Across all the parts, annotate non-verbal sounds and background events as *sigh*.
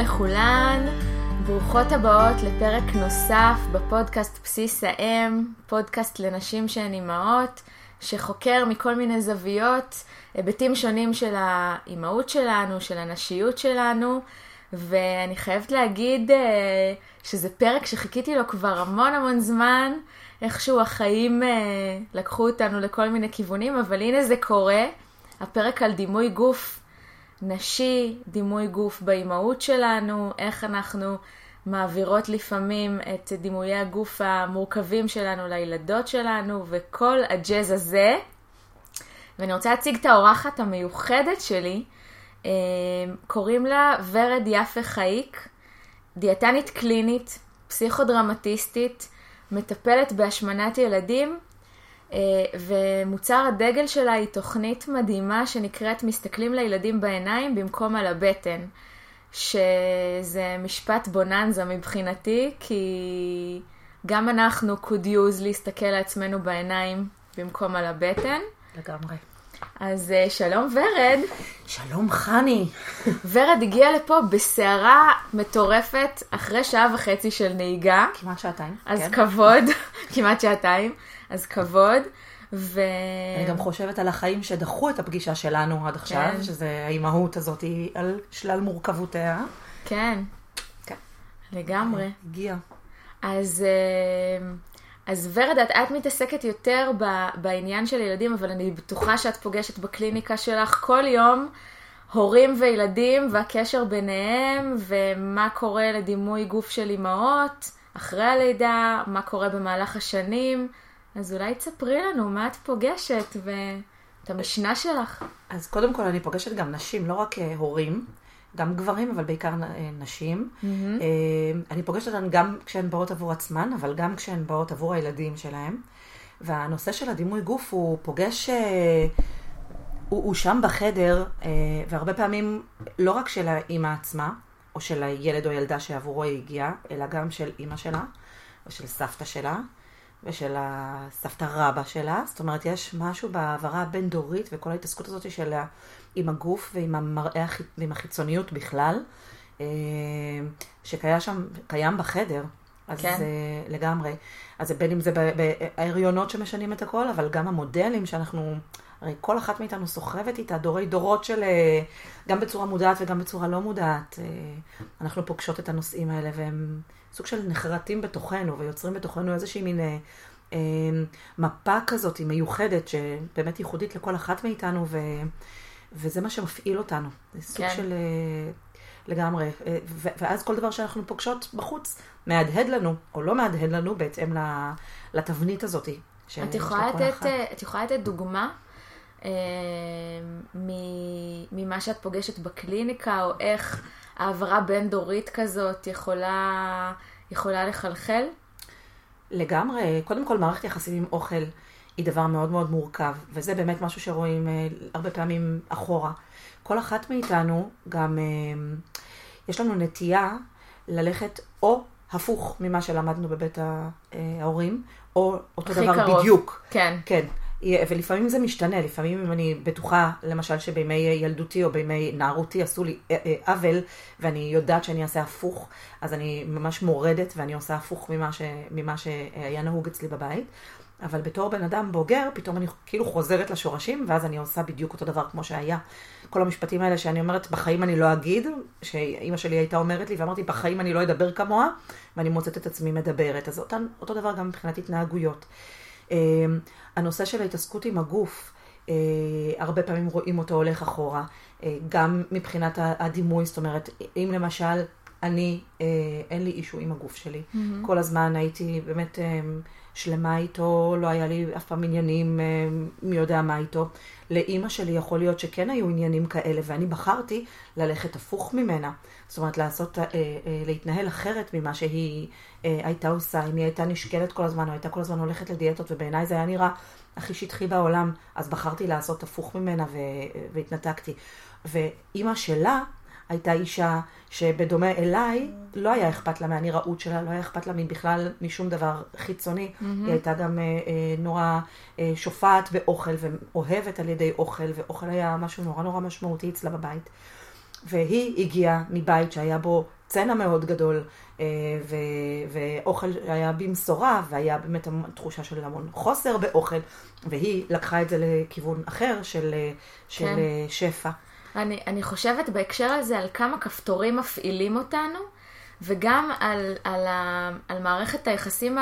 לכולן, ברוכות הבאות לפרק נוסף בפודקאסט בסיס האם, פודקאסט לנשים שהן אימהות, שחוקר מכל מיני זוויות, היבטים שונים של האימהות שלנו, של הנשיות שלנו, ואני חייבת להגיד אה, שזה פרק שחיכיתי לו כבר המון המון זמן, איכשהו החיים אה, לקחו אותנו לכל מיני כיוונים, אבל הנה זה קורה, הפרק על דימוי גוף נשי, דימוי גוף באימהות שלנו, איך אנחנו מעבירות לפעמים את דימויי הגוף המורכבים שלנו לילדות שלנו, וכל הג'אז הזה. ואני רוצה להציג את האורחת המיוחדת שלי, אה, קוראים לה ורד יפה חאיק, דיאטנית קלינית, פסיכודרמטיסטית, מטפלת בהשמנת ילדים ומוצר הדגל שלה היא תוכנית מדהימה שנקראת מסתכלים לילדים בעיניים במקום על הבטן, שזה משפט בוננזה מבחינתי, כי גם אנחנו could use להסתכל לעצמנו בעיניים במקום על הבטן. לגמרי. אז אה, שלום ורד. שלום חני. *laughs* ורד הגיעה לפה בסערה מטורפת אחרי שעה וחצי של נהיגה. כמעט שעתיים. אז כן. כבוד, *laughs* כמעט שעתיים. אז כבוד. ו... אני גם חושבת על החיים שדחו את הפגישה שלנו עד עכשיו, כן. שזה האימהות הזאת היא על שלל מורכבותיה. כן, כן. לגמרי. הגיע. אז, אה, אז ורד, את, את מתעסקת יותר ב, בעניין של ילדים, אבל אני בטוחה שאת פוגשת בקליניקה שלך כל יום הורים וילדים והקשר ביניהם, ומה קורה לדימוי גוף של אימהות אחרי הלידה, מה קורה במהלך השנים. אז אולי תספרי לנו מה את פוגשת ואת המשנה שלך. אז קודם כל אני פוגשת גם נשים, לא רק אה, הורים, גם גברים, אבל בעיקר אה, נשים. Mm-hmm. אני פוגשת אותן גם כשהן באות עבור עצמן, אבל גם כשהן באות עבור הילדים שלהן. והנושא של הדימוי גוף הוא פוגש, הוא, הוא שם בחדר, והרבה פעמים לא רק של האימא עצמה, או של הילד או ילדה שעבורו היא הגיעה, אלא גם של אימא שלה, או של סבתא שלה, ושל הסבתא רבא שלה. זאת אומרת, יש משהו בהעברה הבין-דורית וכל ההתעסקות הזאת של ה- עם הגוף ועם המראה ועם החיצוניות בכלל, אה, שקיים שם, קיים בחדר. אז כן. כן. לגמרי. אז זה בין אם זה בהריונות שמשנים את הכל, אבל גם המודלים שאנחנו, הרי כל אחת מאיתנו סוחבת איתה דורי דורות של, אה, גם בצורה מודעת וגם בצורה לא מודעת. אה, אנחנו פוגשות את הנושאים האלה והם סוג של נחרטים בתוכנו ויוצרים בתוכנו איזושהי מין אה, אה, מפה כזאת מיוחדת, שבאמת ייחודית לכל אחת מאיתנו, ו, וזה מה שמפעיל אותנו. זה סוג כן. של... אה, לגמרי. אה, ו- ואז כל דבר שאנחנו פוגשות בחוץ מהדהד לנו, או לא מהדהד לנו, בהתאם לתבנית הזאת. ש- את יכולה לתת. אה, את יכולה לתת דוגמה אה, ממה שאת פוגשת בקליניקה, או איך העברה בין-דורית כזאת יכולה, יכולה לחלחל? לגמרי. קודם כל, מערכת יחסים עם אוכל היא דבר מאוד מאוד מורכב, וזה באמת משהו שרואים אה, הרבה פעמים אחורה. כל אחת מאיתנו גם, אה, יש לנו נטייה ללכת או הפוך ממה שלמדנו בבית אה, ההורים, או אותו דבר קרוב. בדיוק. כן. כן, ולפעמים זה משתנה, לפעמים אם אני בטוחה, למשל שבימי ילדותי או בימי נערותי עשו לי אה, אה, עוול, ואני יודעת שאני אעשה הפוך, אז אני ממש מורדת ואני עושה הפוך ממה, ש, ממה שהיה נהוג אצלי בבית. אבל בתור בן אדם בוגר, פתאום אני כאילו חוזרת לשורשים, ואז אני עושה בדיוק אותו דבר כמו שהיה. כל המשפטים האלה שאני אומרת, בחיים אני לא אגיד, שאימא שלי הייתה אומרת לי, ואמרתי, בחיים אני לא אדבר כמוה, ואני מוצאת את עצמי מדברת. אז אותן, אותו דבר גם מבחינת התנהגויות. אה, הנושא של ההתעסקות עם הגוף, אה, הרבה פעמים רואים אותו הולך אחורה, אה, גם מבחינת הדימוי, זאת אומרת, אם למשל אני, אה, אין לי אישו עם הגוף שלי, mm-hmm. כל הזמן הייתי באמת שלמה איתו, לא היה לי אף פעם עניינים, מי יודע מה איתו. לאימא שלי יכול להיות שכן היו עניינים כאלה, ואני בחרתי ללכת הפוך ממנה. זאת אומרת, לעשות, אה, אה, להתנהל אחרת ממה שהיא אה, הייתה עושה, אם היא הייתה נשקלת כל הזמן, או הייתה כל הזמן הולכת לדיאטות, ובעיניי זה היה נראה הכי שטחי בעולם, אז בחרתי לעשות הפוך ממנה ו- והתנתקתי. ואימא שלה הייתה אישה שבדומה אליי, לא היה אכפת לה מהנראות שלה, לא היה אכפת לה בכלל משום דבר חיצוני. Mm-hmm. היא הייתה גם אה, אה, נורא אה, שופעת באוכל ואוהבת על ידי אוכל, ואוכל היה משהו נורא נורא משמעותי אצלה בבית. והיא הגיעה מבית שהיה בו צנע מאוד גדול, אה, ו- ואוכל היה במשורה, והיה באמת תחושה של המון חוסר באוכל, והיא לקחה את זה לכיוון אחר של, של כן. שפע. אני, אני חושבת בהקשר הזה על כמה כפתורים מפעילים אותנו, וגם על, על, ה, על מערכת היחסים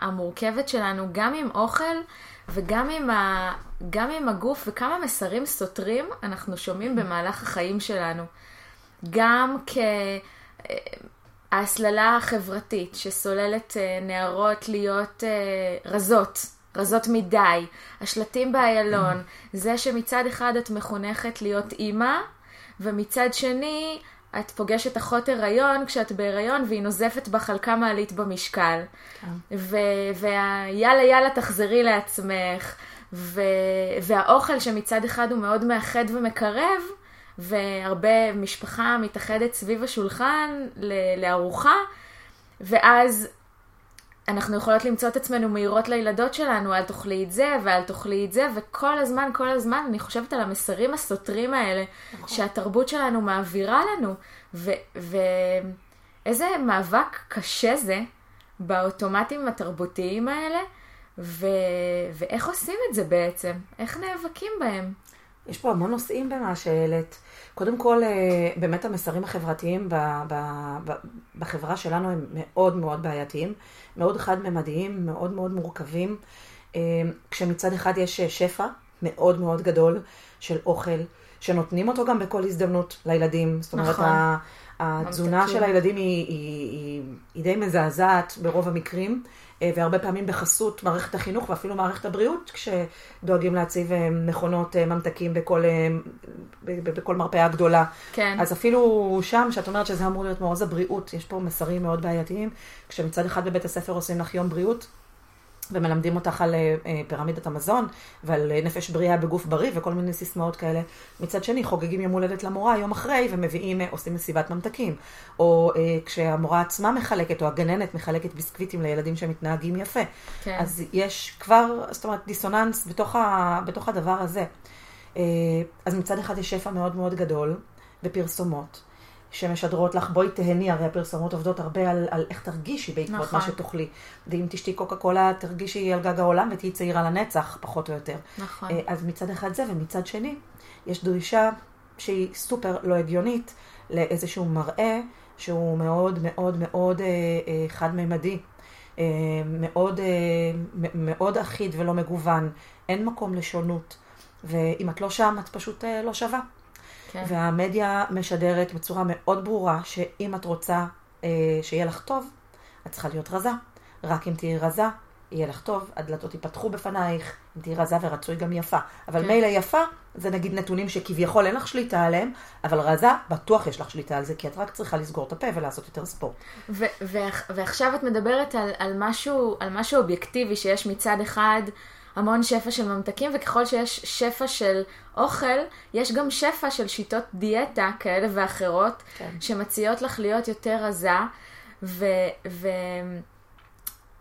המורכבת שלנו, גם עם אוכל וגם עם, ה, גם עם הגוף, וכמה מסרים סותרים אנחנו שומעים במהלך החיים שלנו. גם כהסללה החברתית שסוללת אה, נערות להיות אה, רזות, רזות מדי, השלטים באיילון, זה שמצד אחד את מחונכת להיות אימא, ומצד שני את פוגשת אחות הריון כשאת בהיריון והיא נוזפת בך על כמה עלית במשקל. כן. ויאללה יאללה תחזרי לעצמך. ו- והאוכל שמצד אחד הוא מאוד מאחד ומקרב, והרבה משפחה מתאחדת סביב השולחן לארוחה, ואז אנחנו יכולות למצוא את עצמנו מהירות לילדות שלנו, אל תאכלי את זה ואל תאכלי את זה, וכל הזמן, כל הזמן, אני חושבת על המסרים הסותרים האלה, נכון. שהתרבות שלנו מעבירה לנו, ואיזה מאבק קשה זה באוטומטים התרבותיים האלה, ו- ואיך עושים את זה בעצם? איך נאבקים בהם? יש פה המון נושאים במה שהעלית. קודם כל, אה, באמת המסרים החברתיים בחברה שלנו הם מאוד מאוד בעייתיים, מאוד חד-ממדיים, מאוד מאוד מורכבים. אה, כשמצד אחד יש שפע מאוד מאוד גדול של אוכל, שנותנים אותו גם בכל הזדמנות לילדים. זאת אומרת, נכון. התזונה של הילדים היא, היא, היא, היא די מזעזעת ברוב המקרים. אה, והרבה פעמים בחסות מערכת החינוך ואפילו מערכת הבריאות, כשדואגים להציב אה, מכונות אה, ממתקים בכל, בכל מרפאה גדולה. כן. אז אפילו שם, שאת אומרת שזה אמור להיות מעוז הבריאות, יש פה מסרים מאוד בעייתיים, כשמצד אחד בבית הספר עושים לך יום בריאות, ומלמדים אותך על אה, אה, פירמידת המזון ועל אה, נפש בריאה בגוף בריא וכל מיני סיסמאות כאלה. מצד שני, חוגגים יום הולדת למורה יום אחרי ומביאים, עושים מסיבת ממתקים. או כשהמורה עצמה מחלקת, או הגננת מחלקת ביסקוויטים לילדים שמתנהגים יפה. כן. אז יש כבר, זאת אומרת, דיסוננס בתוך, ה, בתוך הדבר הזה. אז מצד אחד יש שפע מאוד מאוד גדול בפרסומות. שמשדרות לך, בואי תהני, הרי הפרסומות עובדות הרבה על, על איך תרגישי בעקבות נכון. מה שתאכלי. ואם תשתי קוקה קולה, תרגישי על גג העולם ותהיי צעירה לנצח, פחות או יותר. נכון. אה, אז מצד אחד זה, ומצד שני, יש דרישה שהיא סופר לא הגיונית לאיזשהו מראה שהוא מאוד מאוד מאוד אה, אה, חד-ממדי. אה, מאוד, אה, מאוד אחיד ולא מגוון, אין מקום לשונות, ואם את לא שם, את פשוט אה, לא שווה. כן. והמדיה משדרת בצורה מאוד ברורה שאם את רוצה אה, שיהיה לך טוב, את צריכה להיות רזה. רק אם תהיי רזה, יהיה לך טוב, הדלתות ייפתחו בפנייך, אם תהיי רזה ורצוי גם יפה. אבל כן. מילא יפה, זה נגיד נתונים שכביכול אין לך שליטה עליהם, אבל רזה, בטוח יש לך שליטה על זה, כי את רק צריכה לסגור את הפה ולעשות יותר ספורט. ו- ועכשיו את מדברת על, על, משהו, על משהו אובייקטיבי שיש מצד אחד המון שפע של ממתקים, וככל שיש שפע של אוכל, יש גם שפע של שיטות דיאטה כאלה ואחרות, כן. שמציעות לך להיות יותר רזה,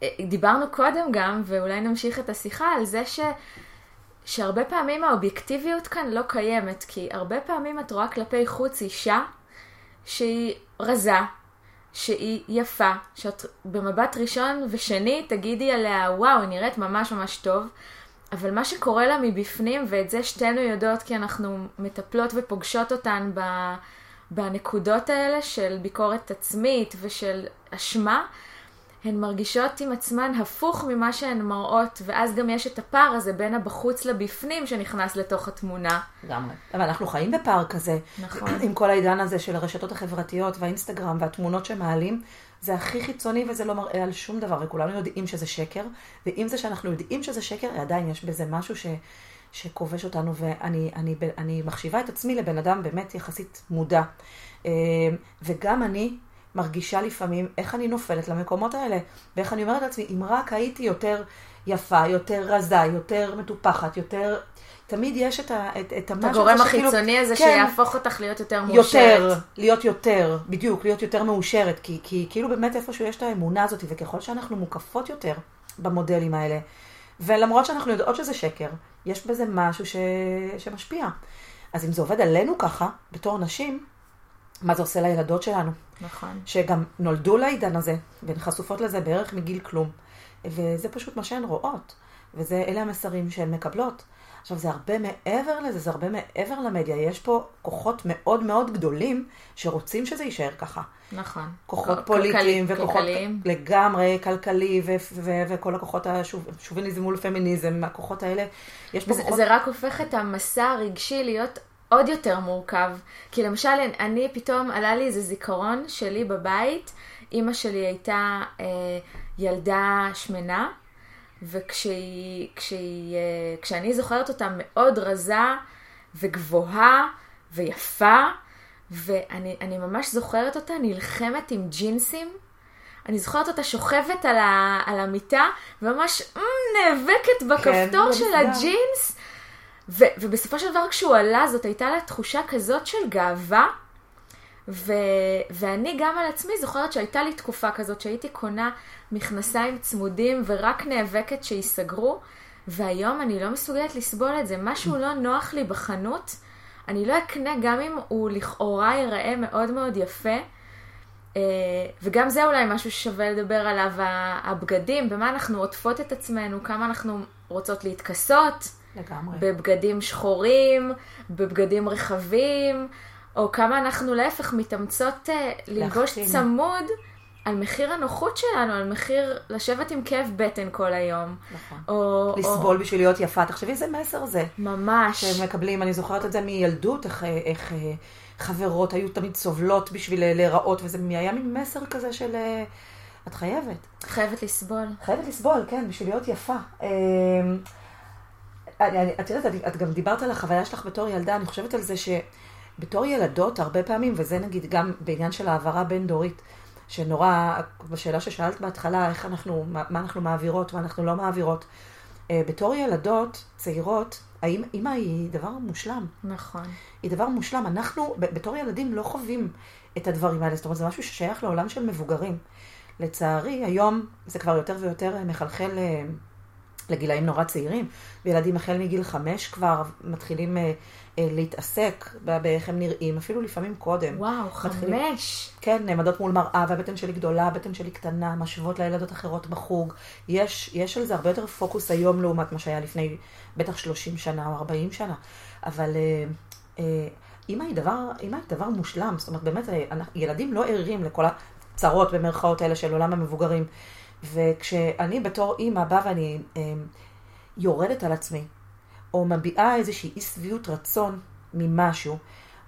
ודיברנו ו... קודם גם, ואולי נמשיך את השיחה, על זה ש... שהרבה פעמים האובייקטיביות כאן לא קיימת, כי הרבה פעמים את רואה כלפי חוץ אישה שהיא רזה, שהיא יפה, שאת במבט ראשון ושני תגידי עליה, וואו, נראית ממש ממש טוב, אבל מה שקורה לה מבפנים, ואת זה שתינו יודעות כי אנחנו מטפלות ופוגשות אותן בנקודות האלה של ביקורת עצמית ושל אשמה, הן מרגישות עם עצמן הפוך ממה שהן מראות, ואז גם יש את הפער הזה בין הבחוץ לבפנים שנכנס לתוך התמונה. לגמרי. אבל אנחנו חיים בפער כזה. נכון. עם כל העידן הזה של הרשתות החברתיות והאינסטגרם והתמונות שמעלים, זה הכי חיצוני וזה לא מראה על שום דבר, וכולנו יודעים שזה שקר, ועם זה שאנחנו יודעים שזה שקר, עדיין יש בזה משהו ש... שכובש אותנו, ואני אני, אני מחשיבה את עצמי לבן אדם באמת יחסית מודע. אה, וגם אני מרגישה לפעמים איך אני נופלת למקומות האלה, ואיך אני אומרת לעצמי, אם רק הייתי יותר יפה, יותר רזה, יותר מטופחת, יותר... תמיד יש את, ה, את, את המשהו הגורם החיצוני הזה כן, שיהפוך אותך להיות יותר מאושרת. יותר, להיות יותר, בדיוק, להיות יותר מאושרת, כי, כי כאילו באמת איפשהו יש את האמונה הזאת, וככל שאנחנו מוקפות יותר במודלים האלה, ולמרות שאנחנו יודעות שזה שקר, יש בזה משהו ש, שמשפיע. אז אם זה עובד עלינו ככה, בתור נשים, מה זה עושה לילדות שלנו, נכון. שגם נולדו לעידן הזה, והן חשופות לזה בערך מגיל כלום. וזה פשוט מה שהן רואות, ואלה המסרים שהן מקבלות. עכשיו, זה הרבה מעבר לזה, זה הרבה מעבר למדיה. יש פה כוחות מאוד מאוד גדולים שרוצים שזה יישאר ככה. נכון. כוחות כל- פוליטיים וכוחות כלכליים. לגמרי, כלכלי, ו- ו- וכל הכוחות השוביניזם מול פמיניזם, הכוחות האלה, יש פה זה, כוחות... זה רק הופך את המסע הרגשי להיות עוד יותר מורכב. כי למשל, אני פתאום, עלה לי איזה זיכרון שלי בבית, אימא שלי הייתה אה, ילדה שמנה, וכשהיא, כשהיא, אה, כשאני זוכרת אותה מאוד רזה וגבוהה ויפה, ואני אני ממש זוכרת אותה נלחמת עם ג'ינסים. אני זוכרת אותה שוכבת על, ה, על המיטה, וממש mm, נאבקת בכפתור לא של. הג'ינס. ו, ובסופו של דבר כשהוא עלה, זאת הייתה לה תחושה כזאת של גאווה. ו, ואני גם על עצמי זוכרת שהייתה לי תקופה כזאת שהייתי קונה מכנסיים צמודים ורק נאבקת שייסגרו, והיום אני לא מסוגלת לסבול את זה. משהו לא נוח לי בחנות, אני לא אקנה גם אם הוא לכאורה ייראה מאוד מאוד יפה. אה, וגם זה אולי משהו ששווה לדבר עליו, הבגדים, במה אנחנו עוטפות את עצמנו, כמה אנחנו רוצות להתכסות. לגמרי. בבגדים שחורים, בבגדים רחבים, או כמה אנחנו להפך מתאמצות אה, ללבוש להחתים. צמוד על מחיר הנוחות שלנו, על מחיר לשבת עם כאב בטן כל היום. נכון. או, לסבול בשביל להיות יפה. תחשבי איזה מסר זה. או ממש. שהם מקבלים, אני זוכרת את זה מילדות, איך, איך אה, חברות היו תמיד סובלות בשביל אה, להיראות, וזה היה מין מסר כזה של אה, את חייבת. חייבת לסבול. חייבת לסבול, כן, בשביל להיות יפה. אני- אני- את יודעת, את- את גם דיברת על החוויה שלך בתור ילדה, אני חושבת על זה שבתור ילדות, הרבה פעמים, וזה נגיד גם בעניין של העברה בין-דורית, שנורא, בשאלה ששאלת בהתחלה, איך אנחנו, מה מה אנחנו מעבירות, מה אנחנו לא מעבירות. אה, בתור ילדות צעירות, האם אימא היא דבר מושלם. נכון. היא דבר מושלם. אנחנו, בתור ילדים, לא חווים את הדברים האלה. זאת אומרת, זה משהו ששייך לעולם של מבוגרים. לצערי, היום זה כבר יותר ויותר מחלחל אה, לגילאים נורא צעירים, וילדים החל מגיל חמש כבר מתחילים אה, אה, להתעסק באיך הם נראים, אפילו לפעמים קודם. וואו, מתחילים- חמש. כן, נעמדות מול מראה, והבטן שלי גדולה, הבטן שלי קטנה, משוות לילדות אחרות בחוג. יש, יש על זה הרבה יותר פוקוס היום לעומת מה שהיה לפני בטח 30 שנה או 40 שנה. אבל אה, אה, אימא היא דבר, אימא היא דבר מושלם. זאת אומרת, באמת, אה, ילדים לא ערים לכל הצרות במרכאות האלה של עולם המבוגרים. וכשאני בתור אימא באה ואני אה, יורדת על עצמי, או מביעה איזושהי אי שביעות רצון ממשהו,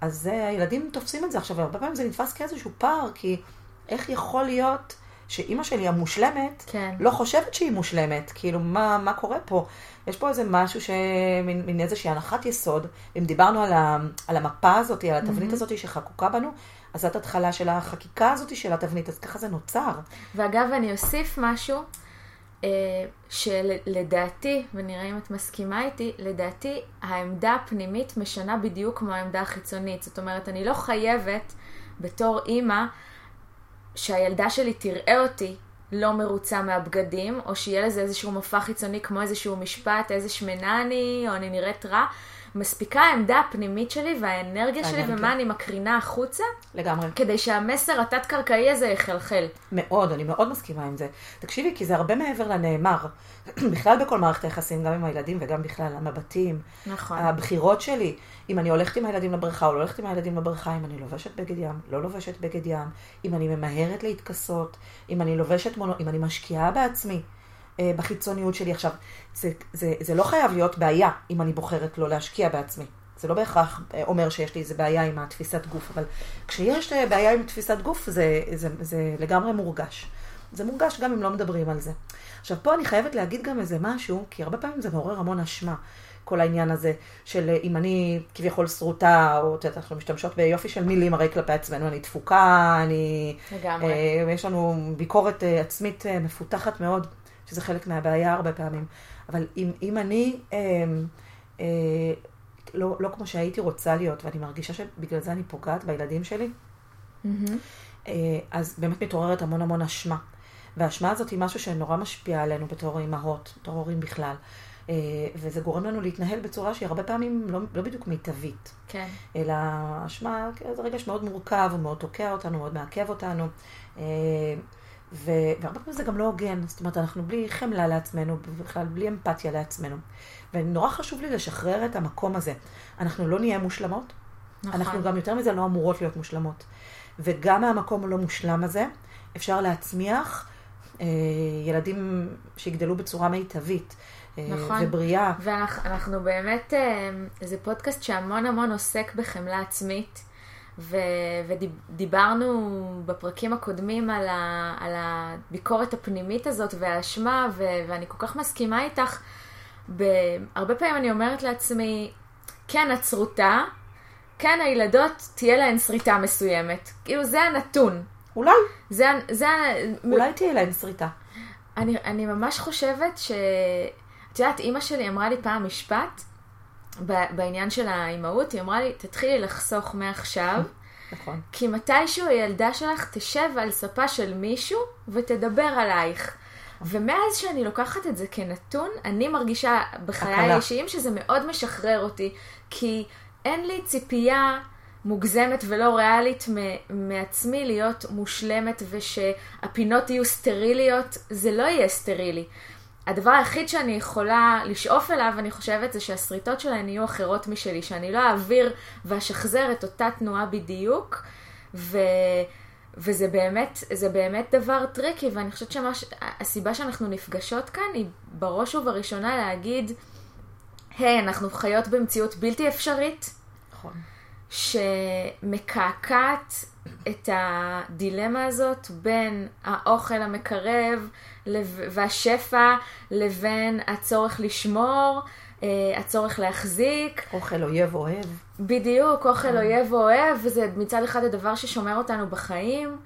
אז אה, הילדים תופסים את זה עכשיו, והרבה פעמים זה נתפס כאיזשהו פער, כי איך יכול להיות שאימא שלי המושלמת, כן. לא חושבת שהיא מושלמת, כאילו, מה, מה קורה פה? יש פה איזה משהו, ש... מין, איזושהי הנחת יסוד, אם דיברנו על, ה... על המפה הזאת, על התבנית הזאת שחקוקה בנו, אז זאת התחלה של החקיקה הזאת של התבנית, אז ככה זה נוצר. ואגב, אני אוסיף משהו, אה, שלדעתי, ונראה אם את מסכימה איתי, לדעתי העמדה הפנימית משנה בדיוק כמו העמדה החיצונית. זאת אומרת, אני לא חייבת בתור אימא שהילדה שלי תראה אותי לא מרוצה מהבגדים, או שיהיה לזה איזשהו מופע חיצוני כמו איזשהו משפט, איזה שמנה אני, או אני נראית רע. מספיקה העמדה הפנימית שלי והאנרגיה שלי. ומה אני מקרינה החוצה, לגמרי. כדי שהמסר התת-קרקעי הזה יחלחל. מאוד, אני מאוד מסכימה עם זה. תקשיבי, כי זה הרבה מעבר לנאמר. *clears throat* בכלל בכל מערכת היחסים, גם עם הילדים וגם בכלל, המבטים, נכון. הבחירות שלי, אם אני הולכת עם הילדים לבריכה או לא הולכת עם הילדים לבריכה, אם אני לובשת בגד ים, לא לובשת בגד ים, אם אני ממהרת להתכסות, אם אני לובשת מונו, אם אני משקיעה בעצמי בחיצוניות שלי. עכשיו, זה, זה, זה לא חייב להיות בעיה אם אני בוחרת לא להשקיע בעצמי. זה לא בהכרח אה, אומר שיש לי איזה בעיה עם התפיסת גוף, אבל כשיש אה, בעיה עם תפיסת גוף, זה, זה, זה לגמרי מורגש. זה מורגש גם אם לא מדברים על זה. עכשיו, פה אני חייבת להגיד גם איזה משהו, כי הרבה פעמים זה מעורר המון אשמה. כל העניין הזה של אה, אם אני כביכול שרוטה, או את יודעת, אנחנו משתמשות ביופי של מילים הרי כלפי עצמנו, אני דפוקה, אני... לגמרי. אה, יש לנו ביקורת אה, עצמית אה, מפותחת מאוד, שזה חלק מהבעיה הרבה פעמים. אבל אם, אם אני אה, אה, לא, לא כמו שהייתי רוצה להיות, ואני מרגישה שבגלל זה אני פוגעת בילדים שלי, מהמם. אה, אז באמת מתעוררת המון המון אשמה. והאשמה הזאת היא משהו שנורא משפיע עלינו בתור אימהות, בתור הורים בכלל. אה, וזה גורם לנו להתנהל בצורה שהיא הרבה פעמים לא, לא בדיוק מיטבית. כן. אלא אשמה זה רגש מאוד מורכב, הוא מאוד תוקע אותנו, מאוד מעכב אותנו. ו- והרבה פעמים זה גם לא הוגן, זאת אומרת, אנחנו בלי חמלה לעצמנו, בכלל בלי אמפתיה לעצמנו. ונורא חשוב לי לשחרר את המקום הזה. אנחנו לא נהיה מושלמות, נכון. אנחנו גם יותר מזה לא אמורות להיות מושלמות. וגם מהמקום הלא מושלם הזה, אפשר להצמיח אה, ילדים שיגדלו בצורה מיטבית. אה, נכון. ובריאה. ואנחנו באמת, אה, זה פודקאסט שהמון המון עוסק בחמלה עצמית. ודיברנו בפרקים הקודמים על, ה, על הביקורת הפנימית הזאת והאשמה, ו, ואני כל כך מסכימה איתך. הרבה פעמים אני אומרת לעצמי, כן, שרוטה, כן, הילדות, תהיה להן שריטה מסוימת. כאילו, זה הנתון. אולי. זה, זה... אולי תהיה להן שריטה. אני, אני ממש חושבת ש... את יודעת, אימא שלי אמרה לי פעם משפט, בעניין של האימהות, היא אמרה לי, תתחילי לחסוך מעכשיו. נכון. כי מתישהו הילדה שלך תשב על ספה של מישהו ותדבר עלייך. ומאז שאני לוקחת את זה כנתון, אני מרגישה בחיי האישיים שזה מאוד משחרר אותי, כי אין לי ציפייה מוגזמת ולא ריאלית מעצמי להיות מושלמת ושהפינות יהיו סטריליות, זה לא יהיה סטרילי. הדבר היחיד שאני יכולה לשאוף אליו, אני חושבת, זה שהשריטות שלהן יהיו אחרות משלי, שאני לא אעביר ואשחזר את אותה תנועה בדיוק, ו... וזה באמת, זה באמת דבר tricky, ואני חושבת שהסיבה שאנחנו נפגשות כאן היא בראש ובראשונה להגיד, היי, hey, אנחנו חיות במציאות בלתי אפשרית, נכון. שמקעקעת את הדילמה הזאת בין האוכל המקרב והשפע לבין הצורך לשמור, אה, הצורך להחזיק. אוכל אויב אוהב. בדיוק, אוכל כן. אויב אוהב, וזה מצד אחד הדבר ששומר אותנו בחיים.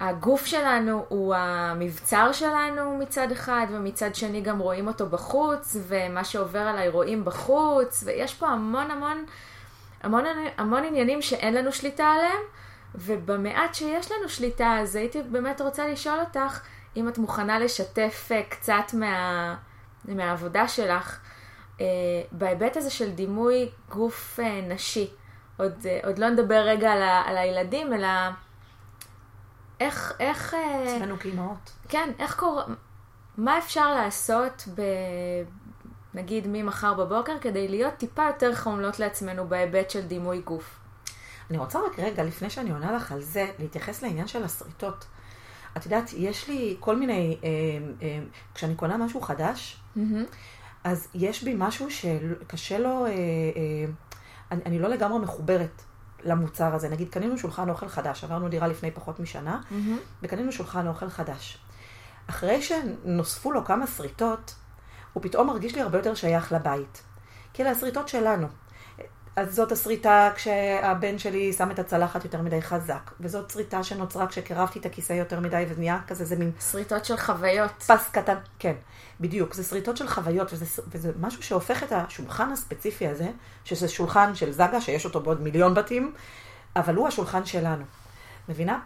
הגוף שלנו הוא המבצר שלנו מצד אחד, ומצד שני גם רואים אותו בחוץ, ומה שעובר עליי רואים בחוץ, ויש פה המון המון, המון, המון עניינים שאין לנו שליטה עליהם, ובמעט שיש לנו שליטה, אז הייתי באמת רוצה לשאול אותך, אם את מוכנה לשתף אה, קצת מה, מהעבודה שלך, אה, בהיבט הזה של דימוי גוף אה, נשי. עוד, עוד לא נדבר רגע על, ה, על הילדים, אלא איך... איך אצלנו כאימהות. כן, איך קורה... מה אפשר לעשות, ב, נגיד, ממחר בבוקר, כדי להיות טיפה יותר חומלות לעצמנו בהיבט של דימוי גוף? אני רוצה רק רגע, לפני שאני עונה לך על זה, להתייחס לעניין של השריטות. את יודעת, יש לי כל מיני, אה, אה, כשאני קונה משהו חדש, mm-hmm. אז יש בי משהו שקשה לו, אה, אה, אני, אני לא לגמרי מחוברת למוצר הזה. נגיד, קנינו שולחן אוכל חדש, עברנו דירה לפני פחות משנה, mm-hmm. וקנינו שולחן אוכל חדש. אחרי שנוספו לו כמה שריטות, הוא פתאום מרגיש לי הרבה יותר שייך לבית. כי אלה השריטות שלנו. אז זאת השריטה כשהבן שלי שם את הצלחת יותר מדי חזק, וזאת שריטה שנוצרה כשקירבתי את הכיסא יותר מדי, ונהיה כזה, זה מין... שריטות של חוויות. פס קטן, כן, בדיוק. זה שריטות של חוויות, וזה, וזה משהו שהופך את השולחן הספציפי הזה, שזה שולחן של זגה, שיש אותו בעוד מיליון בתים, אבל הוא השולחן שלנו. מבינה?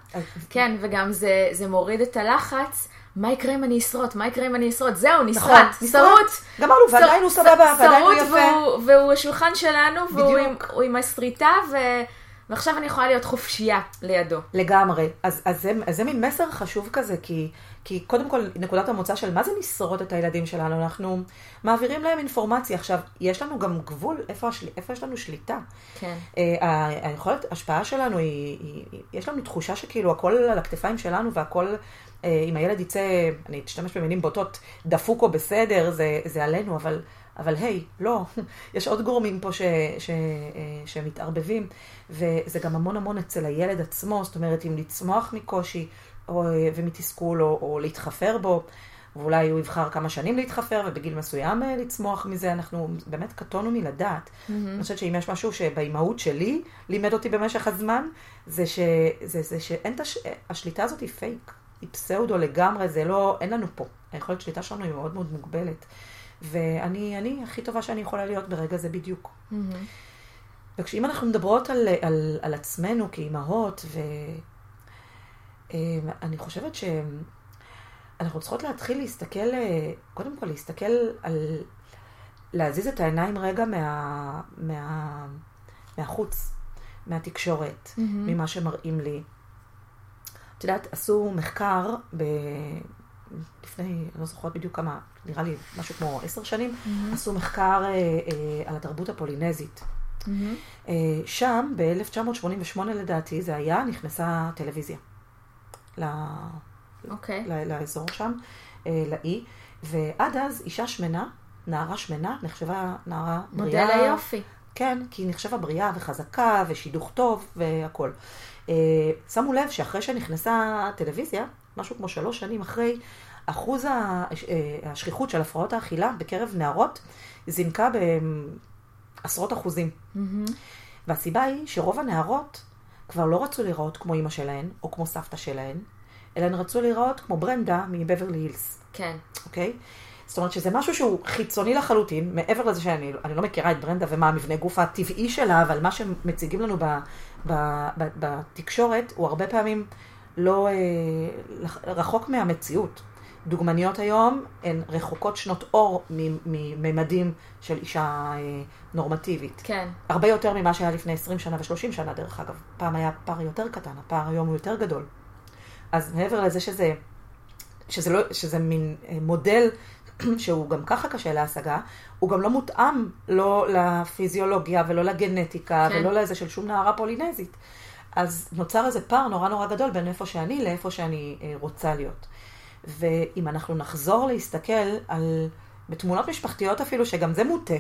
כן, וגם זה, זה מוריד את הלחץ. מה יקרה אם אני אשרוט? מה יקרה אם אני אשרוט? זהו, נשרט, נכון, שרוט. גמרנו, ועדיין הוא סבבה, ועדיין הוא יפה. שרוט והוא השולחן שלנו, והוא עם, ו... ועכשיו אני יכולה להיות חופשייה לידו. לגמרי. אז, אז, זה, אז זה מין מסר חשוב כזה, כי, כי קודם כל, נקודת המוצא של מה זה לשרוד את הילדים שלנו, אנחנו מעבירים להם אינפורמציה. עכשיו, יש לנו גם גבול, איפה, השל, איפה יש לנו שליטה? כן. אה, היכולת, ההשפעה שלנו היא, היא, היא, יש לנו תחושה שכאילו הכל על הכתפיים שלנו והכל אה, אם הילד יצא, אני אשתמש במילים בוטות, דפוק או בסדר, זה, זה עלינו, אבל, אבל היי, לא, *laughs* יש עוד גורמים פה ש, ש, אה, שמתערבבים, וזה גם המון המון אצל הילד עצמו, זאת אומרת, אם לצמוח מקושי או, ומתסכול או, או להתחפר בו, ואולי הוא יבחר כמה שנים להתחפר, ובגיל מסוים אה, לצמוח מזה, אנחנו באמת קטונו מלדעת. Mm-hmm. אני חושבת שאם יש משהו שבאימהות שלי לימד אותי במשך הזמן, זה, ש, זה, זה שאין את הש... השליטה הזאת היא פייק. היא פסאודו לגמרי, זה לא, אין לנו פה. היכולת שליטה שלנו היא מאוד מאוד מוגבלת. ואני אני הכי טובה שאני יכולה להיות ברגע זה בדיוק. Mm-hmm. וכשאם אנחנו מדברות על, על, על עצמנו כאימהות, ואני חושבת שאנחנו צריכות להתחיל להסתכל, קודם כל להסתכל על, להזיז את העיניים רגע מה, מה, מהחוץ, מהתקשורת, mm-hmm. ממה שמראים לי. את יודעת, עשו מחקר ב... לפני, אני לא זוכרת בדיוק כמה, נראה לי משהו כמו עשר שנים, mm-hmm. עשו מחקר אה, אה, על התרבות הפולינזית. Mm-hmm. אה, שם, ב-1988 לדעתי, זה היה, נכנסה טלוויזיה. ל... Okay. אוקיי. לאזור שם, אה, לאי, ועד אז אישה שמנה, נערה שמנה, נחשבה נערה בריאה. מודל היופי. כן, כי היא נחשבה בריאה וחזקה ושידוך טוב והכול. אה, שמו לב שאחרי שנכנסה הטלוויזיה, משהו כמו שלוש שנים אחרי, אחוז אה, השכיחות של הפרעות האכילה בקרב נערות זינקה בעשרות אחוזים. Mm-hmm. והסיבה היא שרוב הנערות כבר לא רצו להיראות כמו אימא שלהן, או כמו סבתא שלהן, אלא הן רצו להיראות כמו ברנדה מבברלי הילס. כן. אוקיי? זאת אומרת שזה משהו שהוא חיצוני לחלוטין, מעבר לזה שאני לא מכירה את ברנדה ומה המבנה גוף הטבעי שלה, אבל מה שמציגים לנו ב, ב, ב, בתקשורת הוא הרבה פעמים לא אה, רחוק מהמציאות. דוגמניות היום הן רחוקות שנות אור מממדים של אישה אה, נורמטיבית. כן. הרבה יותר ממה שהיה לפני 20 שנה ו-30 שנה, דרך אגב. פעם היה פער יותר קטן, הפער היום הוא יותר גדול. אז מעבר לזה שזה, שזה, לא, שזה מין אה, מודל *clears throat* שהוא גם ככה קשה להשגה, הוא גם לא מותאם לא לפיזיולוגיה ולא לגנטיקה כן. ולא לזה של שום נערה פולינזית. אז נוצר איזה פער נורא נורא גדול בין איפה שאני לאיפה שאני אה, רוצה להיות. ואם אנחנו נחזור להסתכל על, בתמונות משפחתיות אפילו, שגם זה מוטה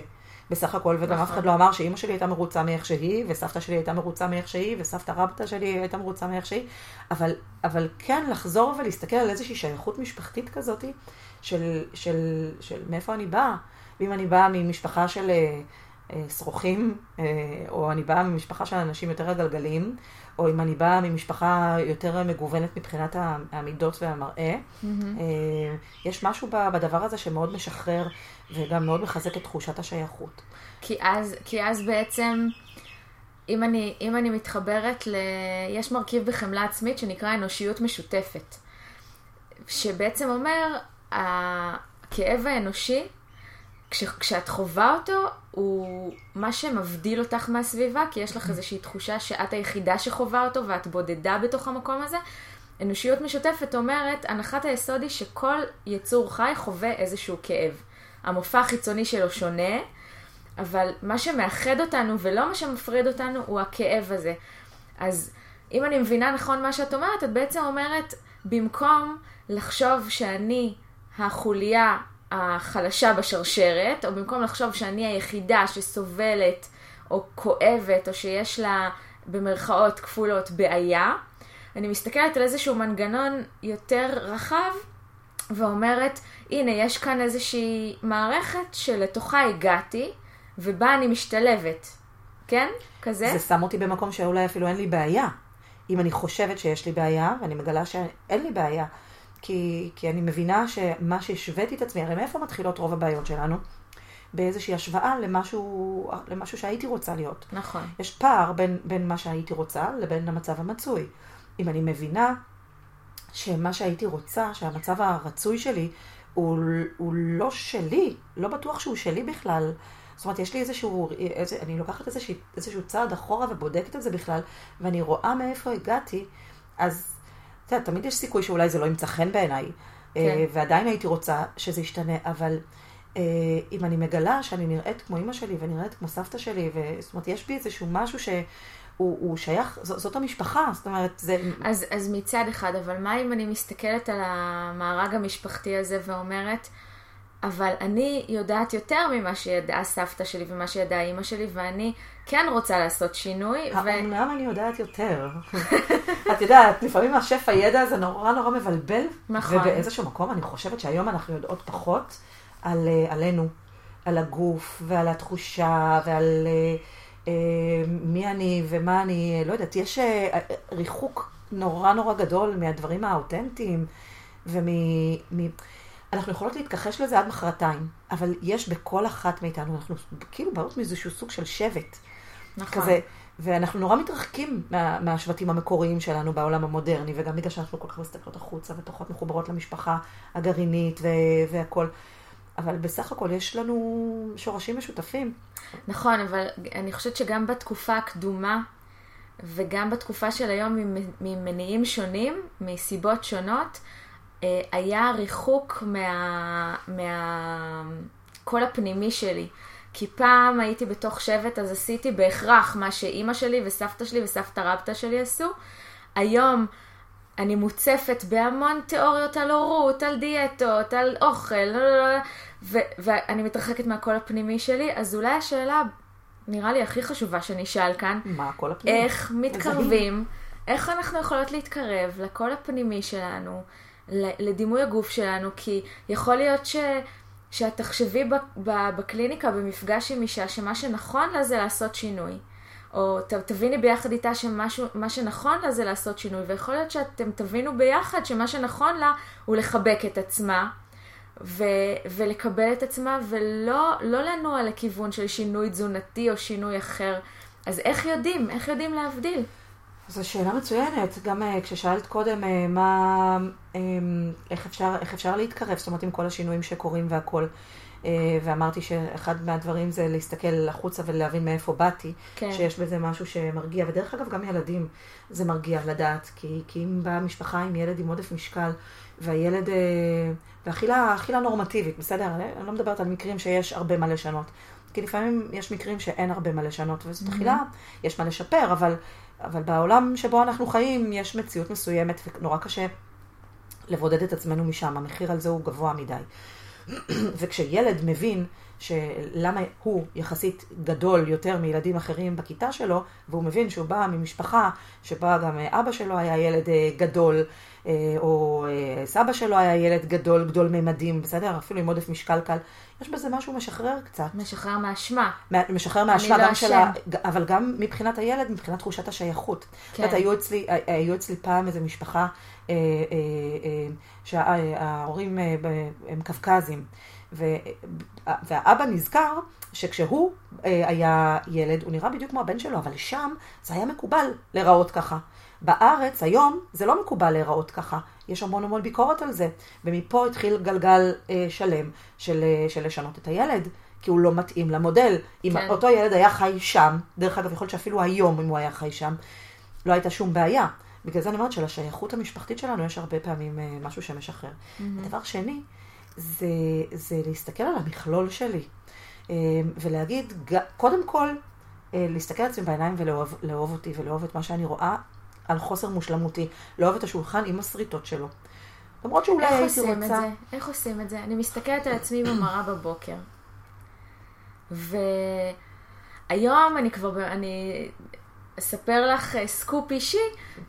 בסך הכל, וגם נכון. אף אחד לא אמר שאימא שלי הייתה מרוצה מאיך שהיא, וסבתא שלי הייתה מרוצה מאיך שהיא, וסבתא רבתא שלי הייתה מרוצה מאיך שהיא, אבל, אבל כן לחזור ולהסתכל על איזושהי שייכות משפחתית כזאת, של, של, של מאיפה אני באה. ואם אני באה ממשפחה של אה, שרוכים, אה, או אני באה ממשפחה של אנשים יותר עגלגלים, או אם אני באה ממשפחה יותר מגוונת מבחינת המידות והמראה, mm-hmm. יש משהו בדבר הזה שמאוד משחרר וגם מאוד מחזק את תחושת השייכות. כי אז, כי אז בעצם, אם אני, אם אני מתחברת ל... יש מרכיב בחמלה עצמית שנקרא אנושיות משותפת, שבעצם אומר, הכאב האנושי, כש, כשאת חווה אותו, הוא מה שמבדיל אותך מהסביבה, כי יש לך איזושהי תחושה שאת היחידה שחווה אותו ואת בודדה בתוך המקום הזה. אנושיות משותפת אומרת, הנחת היסוד היא שכל יצור חי חווה איזשהו כאב. המופע החיצוני שלו שונה, אבל מה שמאחד אותנו ולא מה שמפריד אותנו הוא הכאב הזה. אז אם אני מבינה נכון מה שאת אומרת, את בעצם אומרת, במקום לחשוב שאני החוליה החלשה בשרשרת, או במקום לחשוב שאני היחידה שסובלת או כואבת, או שיש לה במרכאות כפולות בעיה, אני מסתכלת על איזשהו מנגנון יותר רחב ואומרת, הנה, יש כאן איזושהי מערכת שלתוכה הגעתי, ובה אני משתלבת. כן? כזה? זה שם אותי במקום שאולי אפילו אין לי בעיה. אם אני חושבת שיש לי בעיה, ואני מגלה שאין לי בעיה, כי, כי אני מבינה שמה שהשוויתי את עצמי, הרי מאיפה מתחילות רוב הבעיות שלנו? באיזושהי השוואה למשהו, למשהו שהייתי רוצה להיות. נכון. יש פער בין, בין מה שהייתי רוצה לבין המצב המצוי. אם אני מבינה שמה שהייתי רוצה, שהמצב הרצוי שלי, הוא, הוא לא שלי, לא בטוח שהוא שלי בכלל. זאת אומרת, יש לי איזשהו, איזה, אני לוקחת איזשהו, איזשהו צעד אחורה ובודקת את זה בכלל, ואני רואה מאיפה הגעתי, אז אתה יודע, תמיד יש סיכוי שאולי זה לא ימצא חן בעיניי, כן. אה, ועדיין הייתי רוצה שזה ישתנה, אבל אה, אם אני מגלה שאני נראית כמו אימא שלי ונראית כמו סבתא שלי, זאת אומרת, יש בי איזשהו משהו ש... הוא, הוא שייך, זאת המשפחה, זאת אומרת, זה... אז, אז מצד אחד, אבל מה אם אני מסתכלת על המארג המשפחתי הזה ואומרת, אבל אני יודעת יותר ממה שידעה סבתא שלי ומה שידעה אימא שלי, ואני כן רוצה לעשות שינוי. האומנם ו... אני יודעת יותר? *laughs* את יודעת, לפעמים השף הידע הזה נורא נורא מבלבל. נכון. ובאיזשהו מקום אני חושבת שהיום אנחנו יודעות פחות על, אה, עלינו, על הגוף ועל התחושה ועל אה, אה, מי אני ומה אני, לא יודעת, יש אה, ריחוק נורא נורא גדול מהדברים האותנטיים ומ... מ... אנחנו יכולות להתכחש לזה עד מחרתיים, אבל יש בכל אחת מאיתנו, אנחנו כאילו באות מאיזשהו סוג של שבט. נכון. כזה, ואנחנו נורא מתרחקים מה, מהשבטים המקוריים שלנו בעולם המודרני, וגם בגלל שאנחנו כל כך מסתכלות החוצה ופחות מחוברות למשפחה הגרעינית והכול. אבל בסך הכל יש לנו שורשים משותפים. נכון, אבל אני חושבת שגם בתקופה הקדומה וגם בתקופה של היום ממניעים שונים, מסיבות שונות, אה, היה ריחוק מה... מה... כל הפנימי שלי. כי פעם הייתי בתוך שבט, אז עשיתי בהכרח מה שאימא שלי וסבתא שלי וסבתא רבתא שלי עשו. היום אני מוצפת בהמון תיאוריות על הורות, על דיאטות, על אוכל, לא, לא, לא, ו- ואני מתרחקת מהקול הפנימי שלי, אז אולי השאלה, נראה לי הכי חשובה שאני אשאל כאן, מה הקול הפנימי? איך מתקרבים, איך אנחנו יכולות להתקרב לקול הפנימי שלנו, לדימוי הגוף שלנו, כי יכול להיות ש... שאת תחשבי בקליניקה, במפגש עם אישה, שמה שנכון לה זה לעשות שינוי. או תביני ביחד איתה שמה שנכון לה זה לעשות שינוי, ויכול להיות שאתם תבינו ביחד שמה שנכון לה הוא לחבק את עצמה, ו, ולקבל את עצמה, ולא לא לנוע לכיוון של שינוי תזונתי או שינוי אחר. אז איך יודעים? איך יודעים להבדיל? זו שאלה מצוינת. גם uh, כששאלת קודם uh, מה, um, איך, אפשר, איך אפשר להתקרב, זאת אומרת עם כל השינויים שקורים והכול. Uh, ואמרתי שאחד מהדברים זה להסתכל החוצה ולהבין מאיפה באתי, כן. שיש בזה משהו שמרגיע, ודרך אגב גם ילדים זה מרגיע לדעת, כי, כי אם באה משפחה עם ילד עם עודף משקל, והילד, ואכילה נורמטיבית, בסדר? אני לא מדברת על מקרים שיש הרבה מה לשנות, כי לפעמים יש מקרים שאין הרבה מה לשנות, וזאת mm-hmm. אכילה, יש מה לשפר, אבל אבל בעולם שבו אנחנו חיים יש מציאות מסוימת ונורא קשה לבודד את עצמנו משם, המחיר על זה הוא גבוה מדי. *clears throat* וכשילד מבין שלמה הוא יחסית גדול יותר מילדים אחרים בכיתה שלו, והוא מבין שהוא בא ממשפחה שבה גם אבא שלו היה ילד אה, גדול, או אה, סבא שלו היה ילד גדול, גדול ממדים, בסדר? אפילו עם עודף משקל קל. יש בזה משהו משחרר קצת. משחרר מהאשמה. משחרר מהאשמה, לא גם של ה... אבל גם מבחינת הילד, מבחינת תחושת השייכות. כן. זאת היו אצלי, היו אצלי פעם איזו משפחה אה, אה, אה, שההורים הם קווקזים. והאבא נזכר שכשהוא היה ילד, הוא נראה בדיוק כמו הבן שלו, אבל שם זה היה מקובל להיראות ככה. בארץ היום זה לא מקובל להיראות ככה, יש המון המון ביקורת על זה, ומפה התחיל גלגל אה, שלם של, אה, של לשנות את הילד, כי הוא לא מתאים למודל. אם כן. אותו ילד היה חי שם, דרך אגב, יכול להיות שאפילו היום אם הוא היה חי שם, לא הייתה שום בעיה. בגלל זה אני אומרת שלשייכות המשפחתית שלנו יש הרבה פעמים אה, משהו שמשחרר. Mm-hmm. דבר שני, זה, זה להסתכל על המכלול שלי, אה, ולהגיד, קודם כל, אה, להסתכל על עצמי בעיניים ולאהוב אותי ולאהוב את מה שאני רואה, על חוסר מושלמותי, לאהוב את השולחן עם השריטות שלו. למרות שאולי הייתי רוצה... איך עושים את זה? איך עושים את זה? אני מסתכלת על עצמי במראה בבוקר. והיום אני כבר, אני אספר לך אה, סקופ אישי,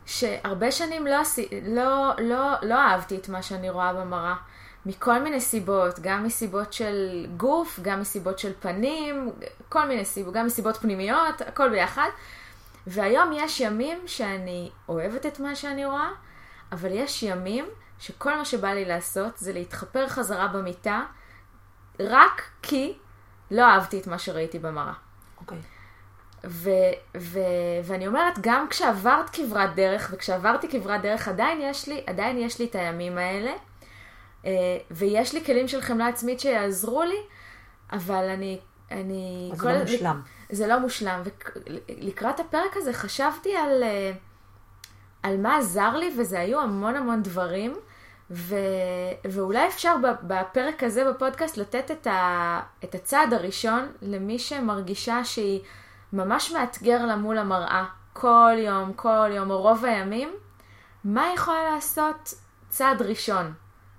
שהרבה שנים לא, לא, לא, לא אהבתי את מה שאני רואה במראה. מכל מיני סיבות, גם מסיבות של גוף, גם מסיבות של פנים, כל מיני סיבות, גם מסיבות פנימיות, הכל ביחד. והיום יש ימים שאני אוהבת את מה שאני רואה, אבל יש ימים שכל מה שבא לי לעשות זה להתחפר חזרה במיטה, רק כי לא אהבתי את מה שראיתי במראה. אוקיי. Okay. ו- ו- ואני אומרת, גם כשעברת כברת דרך, וכשעברתי כברת דרך, עדיין יש לי, עדיין יש לי את הימים האלה, אה, ויש לי כלים של חמלה עצמית שיעזרו לי, אבל אני... אני אז כל... זה לא מושלם. זה לא מושלם. ולקראת הפרק הזה חשבתי על, אה, על מה עזר לי, וזה היו המון המון דברים. ו... ואולי אפשר בפרק הזה בפודקאסט לתת את, ה... את הצעד הראשון למי שמרגישה שהיא ממש מאתגר לה מול המראה כל יום, כל יום, או רוב הימים, מה היא יכולה לעשות צעד ראשון?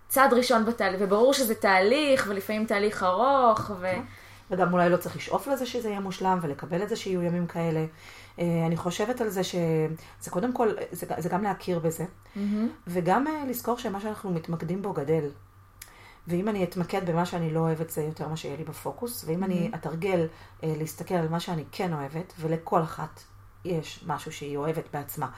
צעד ראשון בתהליך, וברור שזה תהליך, ולפעמים תהליך ארוך, ו... כן. וגם אולי לא צריך לשאוף לזה שזה יהיה מושלם ולקבל את זה שיהיו ימים כאלה. אה, אני חושבת על זה שזה קודם כל, זה, זה גם להכיר בזה, mm-hmm. וגם אה, לזכור שמה שאנחנו מתמקדים בו גדל. ואם אני אתמקד במה שאני לא אוהבת, זה יותר מה שיהיה לי בפוקוס, ואם mm-hmm. אני אתרגל אה, להסתכל על מה שאני כן אוהבת, ולכל אחת יש משהו שהיא אוהבת בעצמה.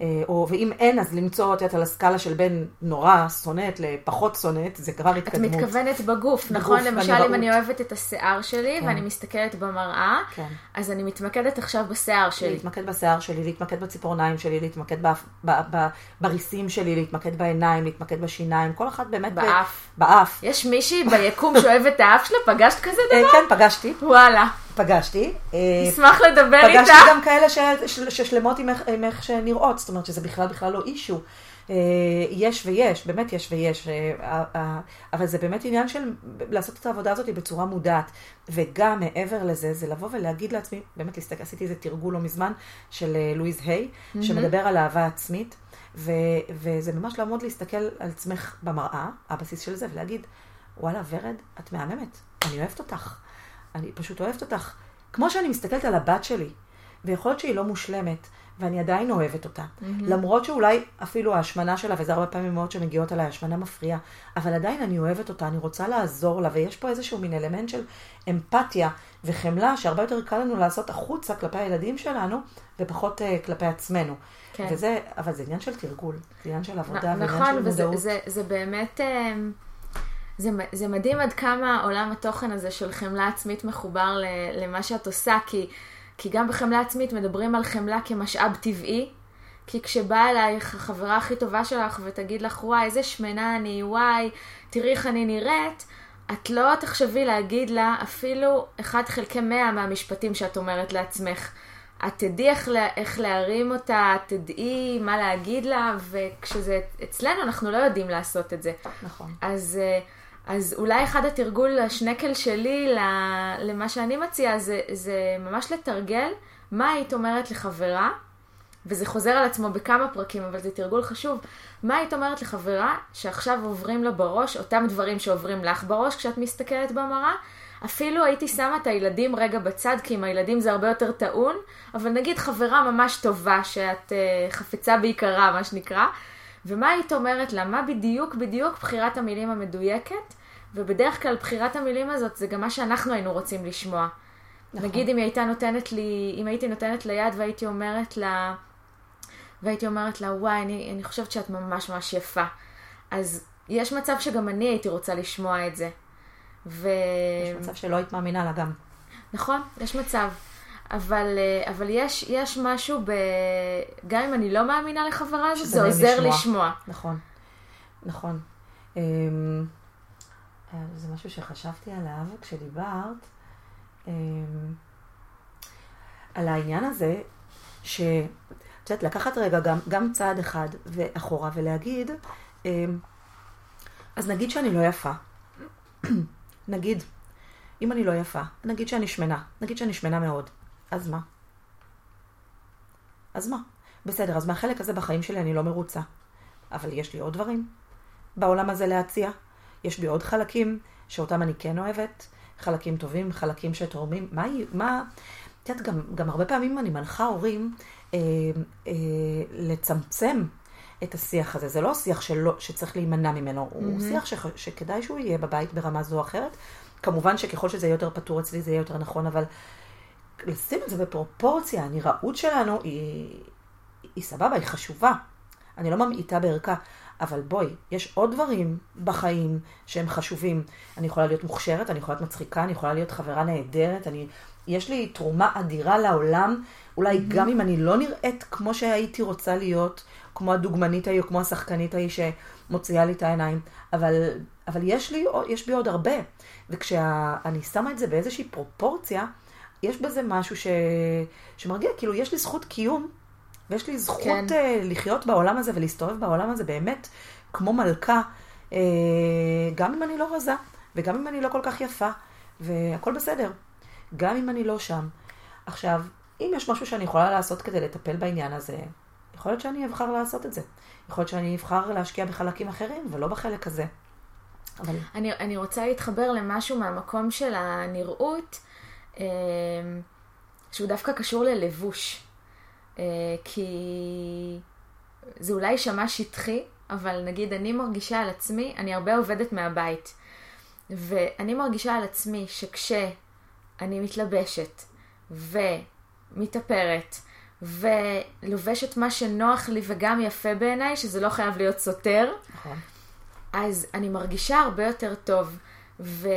אה, או, ואם אין, אז למצוא, את יודעת, על הסקאלה של בין נורא שונאת לפחות שונאת, זה כבר את התקדמות. מתכוונת בגוף, בגוף, נכון? למשל, בנראות. אם אני אוהבת את השיער שלי, כן. ואני מסתכלת במראה, כן. אז אני מתמקדת עכשיו בשיער שלי. להתמקד בשיער שלי, להתמקד בציפורניים שלי, להתמקד ב- ב- בריסים שלי, להתמקד בעיניים, להתמקד בשיניים, כל אחת באמת... ב- באף. באף. יש מישהי ביקום שאוהבת את האף שלה? פגשת כזה אה, דבר? כן, פגשתי, וואלה. פגשתי. אה, אשמח לדבר פגשתי איתה. גם כאלה ש- ש- ששלמות עם איך- עם איך שהן נראות, זאת אומרת שזה בכלל בכלל לא אישו. אה, יש ויש, באמת יש ויש, אה, אבל זה באמת עניין של לעשות את העבודה הזאת בצורה מודעת. וגם מעבר לזה, זה לבוא ולהגיד לעצמי, באמת להסתכל, עשיתי איזה תרגול לא מזמן של לואיז היי, שמדבר על אהבה עצמית, ו- וזה ממש לעמוד להסתכל על עצמך במראה, הבסיס של זה, ולהגיד, וואלה, ורד, את מהממת, אני אוהבת אותך. אני פשוט אוהבת אותך. כמו שאני מסתכלת על הבת שלי, ויכול להיות שהיא לא מושלמת, ואני עדיין אוהבת אותה. Mm-hmm. למרות שאולי אפילו ההשמנה שלה, וזה הרבה פעמים מאוד שמגיעות עליי, השמנה מפריעה, אבל עדיין אני אוהבת אותה, אני רוצה לעזור לה, ויש פה איזשהו מין אלמנט של אמפתיה וחמלה, שהרבה יותר קל לנו לעשות החוצה כלפי הילדים שלנו, ופחות uh, כלפי עצמנו. כן. וזה, אבל זה עניין של תרגול, זה עניין של עבודה, נ- ועניין נכון, של וזה מודעות. זה, זה באמת, אמ, זה, זה מדהים עד כמה עולם התוכן הזה של חמלה עצמית מחובר ל- למה שאת עושה, כי, כי גם בחמלה עצמית מדברים על חמלה כמשאב טבעי, כי כשבאה אלייך החברה הכי טובה שלך ותגיד לך, וואי, איזה שמנה אני, וואי, תראי איך אני נראית, את לא תחשבי להגיד לה אפילו אחד חלקי מאה מהמשפטים שאת אומרת לעצמך. את תדעי איך, לה, איך להרים אותה, את תדעי מה להגיד לה, וכשזה אצלנו אנחנו לא יודעים לעשות את זה. נכון. אז, אה, אז אולי אחד התרגול, השנקל שלי למה שאני מציעה, זה, זה ממש לתרגל מה היית אומרת לחברה, וזה חוזר על עצמו בכמה פרקים, אבל זה תרגול חשוב. מה היית אומרת לחברה שעכשיו עוברים לה בראש, אותם דברים שעוברים לך בראש כשאת מסתכלת במראה? אפילו הייתי שמה את הילדים רגע בצד, כי עם הילדים זה הרבה יותר טעון, אבל נגיד חברה ממש טובה, שאת uh, חפצה בעיקרה, מה שנקרא, ומה היית אומרת לה? מה בדיוק בדיוק בחירת המילים המדויקת? ובדרך כלל בחירת המילים הזאת זה גם מה שאנחנו היינו רוצים לשמוע. נכון. נגיד אם היא הייתה נותנת לי, אם הייתי נותנת לה יד והייתי אומרת לה, והייתי אומרת לה, וואי, אני, אני חושבת שאת ממש ממש יפה. אז יש מצב שגם אני הייתי רוצה לשמוע את זה. ו... יש מצב שלא היית מאמינה לה גם. נכון, יש מצב. אבל, אה, אבל יש, יש משהו ב... גם אם אני לא מאמינה לחברה הזאת, זה עוזר לשמוע. לשמוע. נכון, נכון. אה, זה משהו שחשבתי עליו כשדיברת, אמ, על העניין הזה, שאת יודעת, לקחת רגע גם, גם צעד אחד ואחורה ולהגיד, אמ, אז נגיד שאני לא יפה. *clears throat* נגיד, אם אני לא יפה, נגיד שאני שמנה, נגיד שאני שמנה מאוד, אז מה? אז מה? בסדר, אז מהחלק הזה בחיים שלי אני לא מרוצה. אבל יש לי עוד דברים בעולם הזה להציע. יש בי עוד חלקים שאותם אני כן אוהבת, חלקים טובים, חלקים שתורמים. מה, מה, את יודעת, גם, גם הרבה פעמים אני מנחה הורים אה, אה, לצמצם את השיח הזה. זה לא שיח שלא, שצריך להימנע ממנו, mm-hmm. הוא שיח ש, שכדאי שהוא יהיה בבית ברמה זו או אחרת. כמובן שככל שזה יהיה יותר פתור אצלי זה יהיה יותר נכון, אבל לשים את זה בפרופורציה, הנראות שלנו היא, היא סבבה, היא חשובה. אני לא ממעיטה בערכה, אבל בואי, יש עוד דברים בחיים שהם חשובים. אני יכולה להיות מוכשרת, אני יכולה להיות מצחיקה, אני יכולה להיות חברה נהדרת, אני... יש לי תרומה אדירה לעולם, אולי mm-hmm. גם אם אני לא נראית כמו שהייתי רוצה להיות, כמו הדוגמנית ההיא או כמו השחקנית ההיא שמוציאה לי את העיניים, אבל, אבל יש, לי, יש בי עוד הרבה. וכשאני שמה את זה באיזושהי פרופורציה, יש בזה משהו ש... שמרגיע, כאילו יש לי זכות קיום, ויש לי זכות כן. כן. להחיות בעולם הזה ולהסתובב בעולם הזה באמת כמו מלכה, אה, גם אם אני לא רזה, וגם אם אני לא כל כך יפה, והכל בסדר, גם אם אני לא שם. עכשיו, אם יש משהו שאני יכולה לעשות כדי לטפל בעניין הזה, יכול להיות שאני אבחר לעשות את זה. יכול להיות שאני אבחר להשקיע בחלקים אחרים, ולא בחלק הזה. אבל... אני, אני רוצה להתחבר למשהו מהמקום של הנראות, אה, שהוא דווקא קשור ללבוש. אה, כי זה אולי יישמע שטחי, אבל נגיד אני מרגישה על עצמי, אני הרבה עובדת מהבית. ואני מרגישה על עצמי שכשאני מתלבשת ומתאפרת ולובשת מה שנוח לי וגם יפה בעיניי, שזה לא חייב להיות סותר, נכון. אז אני מרגישה הרבה יותר טוב. ו...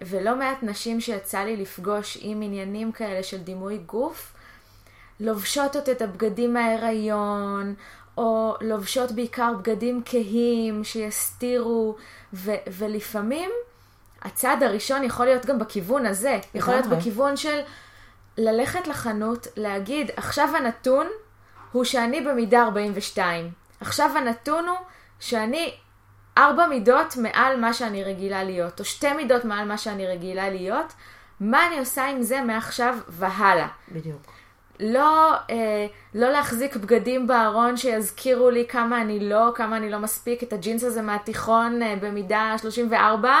ולא מעט נשים שיצא לי לפגוש עם עניינים כאלה של דימוי גוף, לובשות עוד את הבגדים מההיריון, או לובשות בעיקר בגדים כהים שיסתירו, ו... ולפעמים הצעד הראשון יכול להיות גם בכיוון הזה, יכול להיות. בכיוון של ללכת לחנות, להגיד, עכשיו הנתון הוא שאני במידה 42. עכשיו הנתון הוא שאני ארבע מידות מעל מה שאני רגילה להיות, או שתי מידות מעל מה שאני רגילה להיות. מה אני עושה עם זה מעכשיו והלאה? בדיוק. לא, אה, לא להחזיק בגדים בארון שיזכירו לי כמה אני לא, כמה אני לא מספיק, את הג'ינס הזה מהתיכון אה, במידה 34,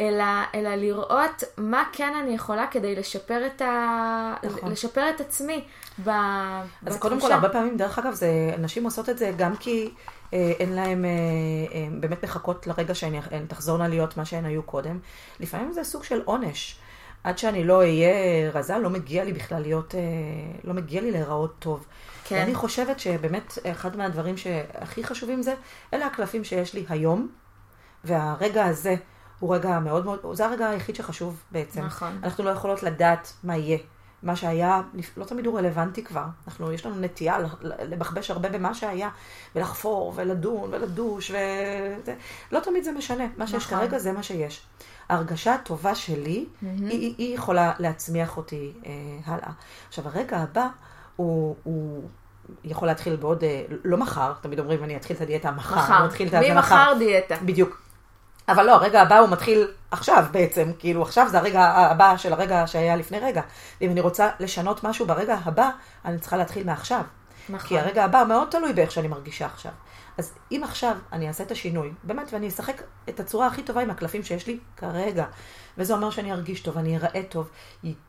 אלא, אלא לראות מה כן אני יכולה כדי לשפר את, ה... נכון. לשפר את עצמי ב... אז קודם כל, הרבה פעמים, דרך אגב, זה, נשים עושות את זה גם כי אה, אין להן אה, אה, באמת מחכות לרגע שהן הן תחזורנה להיות מה שהן היו קודם. לפעמים זה סוג של עונש. עד שאני לא אהיה רזה, לא מגיע לי בכלל להיות, אה, לא מגיע לי להיראות טוב. כן. ואני חושבת שבאמת אחד מהדברים שהכי חשובים זה, אלה הקלפים שיש לי היום, והרגע הזה הוא רגע מאוד מאוד, זה הרגע היחיד שחשוב בעצם. נכון. אנחנו לא יכולות לדעת מה יהיה. מה שהיה, לא תמיד הוא רלוונטי כבר. אנחנו, יש לנו נטייה לבחבש הרבה במה שהיה, ולחפור, ולדון, ולדוש, וזה. לא תמיד זה משנה. מה שיש נכון. כרגע זה מה שיש. ההרגשה הטובה שלי, Mm-hmm. היא, היא יכולה להצמיח אותי אה, הלאה. עכשיו, הרגע הבא הוא... הוא יכול להתחיל בעוד, אה, לא מחר, תמיד אומרים, אני אתחיל את הדיאטה מחר. מחר. זה ממחר דיאטה. בדיוק. אבל לא, הרגע הבא הוא מתחיל עכשיו בעצם, כאילו עכשיו זה הרגע הבא של הרגע שהיה לפני רגע. ואם אני רוצה לשנות משהו ברגע הבא, אני צריכה להתחיל מעכשיו. נכון. כי הרגע הבא מאוד תלוי באיך שאני מרגישה עכשיו. אז אם עכשיו אני אעשה את השינוי, באמת, ואני אשחק את הצורה הכי טובה עם הקלפים שיש לי כרגע, וזה אומר שאני ארגיש טוב, אני אראה טוב,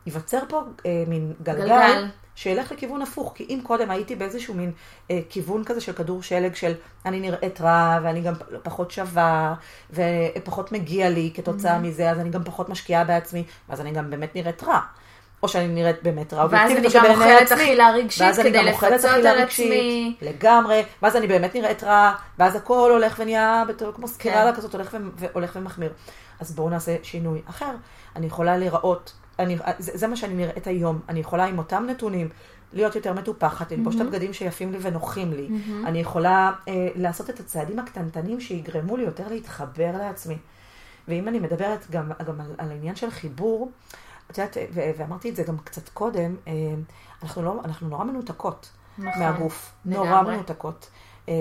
ייווצר פה אה, מין גלגל, גלגל. שילך לכיוון הפוך. כי אם קודם הייתי באיזשהו מין אה, כיוון כזה של כדור שלג, של אני נראית רע, ואני גם פחות שווה, ופחות מגיע לי כתוצאה Mm-hmm. מזה, אז אני גם פחות משקיעה בעצמי, ואז אני גם באמת נראית רע. או שאני נראית באמת רע, ואז אני גם אוכלת. אכילה רגשית ואז אני כדי לפצות על עצמי. לגמרי, ואז אני באמת נראית רע, ואז הכל הולך ונהיה בתור, כמו סקירלה כן. כזאת, הולך, ו- והולך ומחמיר. אז בואו נעשה שינוי אחר. אני יכולה להיראות, אני, זה, זה מה שאני נראית היום, אני יכולה עם אותם נתונים להיות יותר מטופחת, ללבוש את הבגדים שיפים לי ונוחים לי. אני יכולה אה, לעשות את הצעדים הקטנטנים שיגרמו לי יותר להתחבר לעצמי. ואם אני מדברת גם, גם על, על העניין של חיבור, את יודעת, ואמרתי את זה גם קצת קודם, אה, אנחנו, לא, אנחנו נורא מנותקות נכון, מהגוף. נורא לגמרי. מנותקות. אה,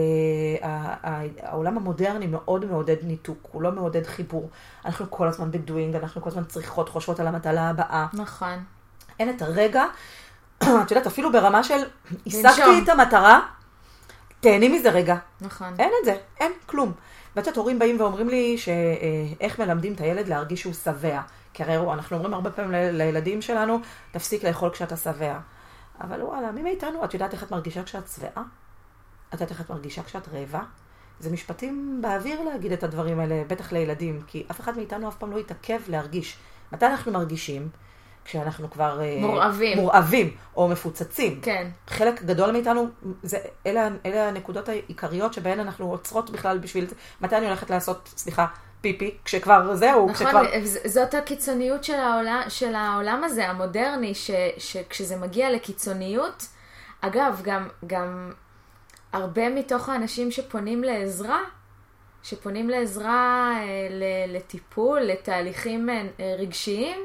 העולם המודרני מאוד מעודד ניתוק, הוא לא מעודד חיבור. אנחנו כל הזמן בדואינג, אנחנו כל הזמן צריכות, חושבות על המטלה הבאה. נכון. אין את הרגע, *coughs* את יודעת, אפילו ברמה של. השגתי את המטרה, תהני מזה רגע. נכון. אין את זה, אין כלום. ואת יודעת, הורים באים ואומרים לי שאיך מלמדים את הילד להרגיש שהוא שבע. כי הרי אנחנו אומרים הרבה פעמים לילדים שלנו, תפסיק לאכול כשאתה שבע. אבל וואלה, מי מאיתנו, את יודעת איך את מרגישה כשאת שבעה? את יודעת איך את מרגישה כשאת רעבה? זה משפטים באוויר להגיד את הדברים האלה, בטח לילדים, כי אף אחד מאיתנו אף פעם לא יתעכב להרגיש. מתי אנחנו מרגישים? כשאנחנו כבר... אה, מורעבים. מורעבים, או מפוצצים. כן. חלק גדול מאיתנו, זה, אלה, אלה הנקודות העיקריות שבהן אנחנו עוצרות בכלל בשביל. מתי אני הולכת לעשות, סליחה, פיפי, כשכבר זהו, נכון, כשכבר... ז- זאת הקיצוניות של העולם, של העולם הזה, המודרני, ש, שכשזה מגיע לקיצוניות, אגב, גם, גם הרבה מתוך האנשים שפונים לעזרה, שפונים לעזרה אה, לטיפול, לתהליכים אה, רגשיים,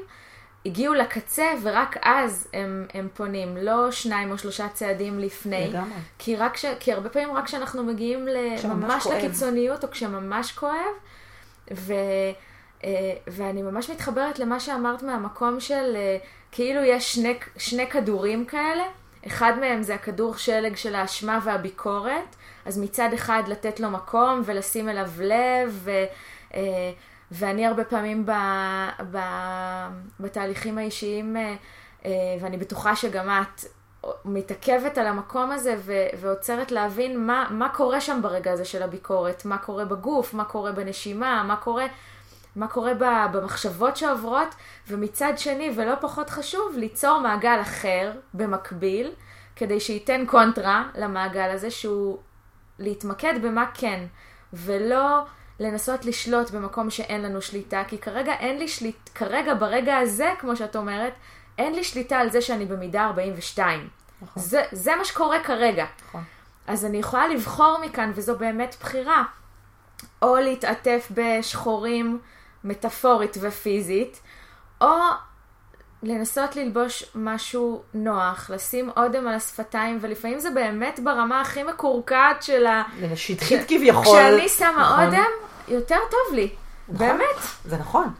הגיעו לקצה ורק אז הם, הם פונים, לא שניים או שלושה צעדים לפני. לגמרי. כי, רק ש... כי הרבה פעמים רק כשאנחנו מגיעים ממש. לקיצוניות או כשממש כואב, ו... אה, ואני ממש מתחברת למה שאמרת מהמקום של אה, כאילו יש שני, שני כדורים כאלה, אחד מהם זה הכדור שלג של האשמה והביקורת, אז מצד אחד לתת לו מקום ולשים אליו לב, ו, אה, ואני הרבה פעמים ב, ב, בתהליכים האישיים, ואני בטוחה שגם את מתעכבת על המקום הזה ו- ועוצרת להבין מה, מה קורה שם ברגע הזה של הביקורת, מה קורה בגוף, מה קורה בנשימה, מה קורה, מה קורה ב- במחשבות שעוברות, ומצד שני, ולא פחות חשוב, ליצור מעגל אחר במקביל, כדי שייתן קונטרה למעגל הזה, שהוא להתמקד במה כן, ולא לנסות לשלוט במקום שאין לנו שליטה, כי כרגע אין לי שליטה, כרגע ברגע הזה, כמו שאת אומרת, אין לי שליטה על זה שאני במידה 42. נכון. זה, זה מה שקורה כרגע. נכון. אז אני יכולה לבחור מכאן, וזו באמת בחירה, או להתעטף בשחורים מטאפורית ופיזית, או לנסות ללבוש משהו נוח, לשים אודם על השפתיים, ולפעמים זה באמת ברמה הכי מקורקעת של ה... שטחית. כביכול. כשאני שמה נכון. אודם, יותר טוב לי. נכון. באמת. זה נכון.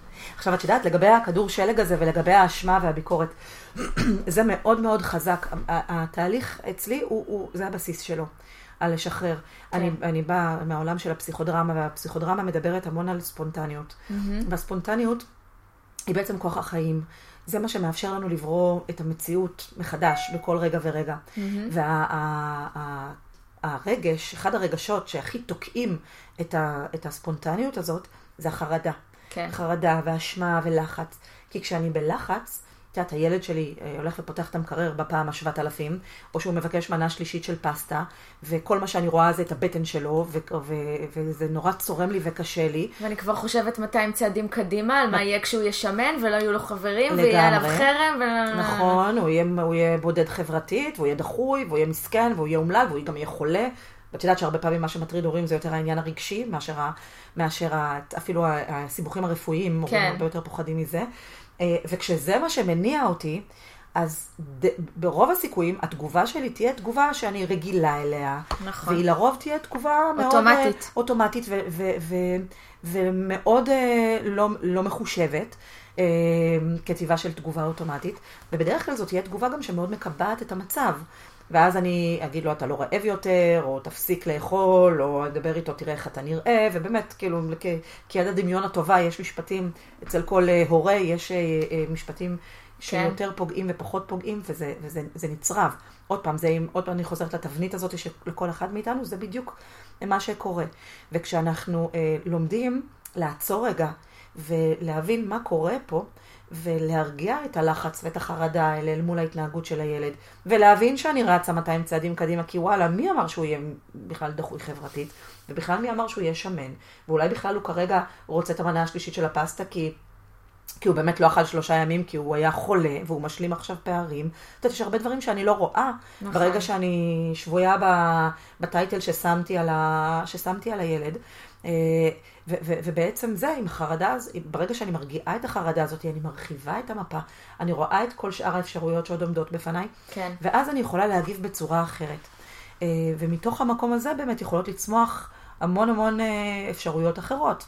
עכשיו, את יודעת, לגבי הכדור שלג הזה ולגבי האשמה והביקורת, *clears throat* זה מאוד מאוד חזק. התהליך אצלי, הוא, הוא, זה הבסיס שלו, על לשחרר. כן. אני, אני באה מהעולם של הפסיכודרמה, והפסיכודרמה מדברת המון על ספונטניות. Mm-hmm. והספונטניות היא בעצם כוח החיים. זה מה שמאפשר לנו לברוא את המציאות מחדש בכל רגע ורגע. Mm-hmm. והרגש, וה, אחד הרגשות שהכי תוקעים את, ה, את הספונטניות הזאת, זה החרדה. כן. חרדה ואשמה ולחץ. כי כשאני בלחץ, את יודעת, הילד שלי אה, הולך ופותח את המקרר בפעם השבעת אלפים, או שהוא מבקש מנה שלישית של פסטה, וכל מה שאני רואה זה את הבטן שלו, ו- ו- וזה נורא צורם לי וקשה לי. ואני כבר חושבת 200 צעדים קדימה, על מה יהיה כשהוא יהיה שמן, ולא יהיו לו חברים, לגמרי. ויהיה עליו חרם. ו... נכון, הוא יהיה, הוא יהיה בודד חברתית, והוא יהיה דחוי, והוא יהיה מסכן, והוא יהיה אומלל, והוא גם יהיה חולה. ואת יודעת שהרבה פעמים מה שמטריד הורים זה יותר העניין הרגשי, מאשר, ה, מאשר ה, אפילו הסיבוכים הרפואיים, כן. הורים הרבה יותר פוחדים מזה. אה, וכשזה מה שמניע אותי, אז ד, ברוב הסיכויים התגובה שלי תהיה תגובה שאני רגילה אליה. נכון. והיא לרוב תהיה תגובה אוטומטית. מאוד אוטומטית ו, ו, ו, ומאוד אה, לא, לא מחושבת. אה, כתיבה של תגובה אוטומטית, ובדרך כלל זאת תהיה תגובה גם שמאוד מקבעת את המצב. ואז אני אגיד לו, אתה לא רעב יותר, או תפסיק לאכול, או אדבר איתו, תראה איך אתה נראה, ובאמת, כאילו, כיד הדמיון הטובה, יש משפטים, אצל כל אה, הורה יש אה, אה, משפטים שיותר כן. פוגעים ופחות פוגעים, וזה, וזה זה נצרב. עוד פעם, זה, עוד פעם אני חוזרת לתבנית הזאת שלכל אחד מאיתנו, זה בדיוק מה שקורה. וכשאנחנו אה, לומדים לעצור רגע ולהבין מה קורה פה, ולהרגיע את הלחץ ואת החרדה האלה אל מול ההתנהגות של הילד, ולהבין שאני רצה 200 צעדים קדימה, כי וואלה, מי אמר שהוא יהיה בכלל דחוי חברתית, ובכלל מי אמר שהוא יהיה שמן, ואולי בכלל הוא כרגע רוצה את המנה השלישית של הפסטה, כי... כי הוא באמת לא אכל שלושה ימים, כי הוא היה חולה, והוא משלים עכשיו פערים. את יודעת, יש הרבה דברים שאני לא רואה, נכון. ברגע שאני שבויה בטייטל ששמתי על, ה... ששמתי על הילד. אה, ו- ו- ובעצם זה, עם החרדה, ברגע שאני מרגיעה את החרדה הזאת, אני מרחיבה את המפה, אני רואה את כל שאר האפשרויות שעוד עומדות בפניי, כן. ואז אני יכולה להגיב בצורה אחרת. אה, ומתוך המקום הזה באמת יכולות לצמוח המון המון אה, אפשרויות אחרות.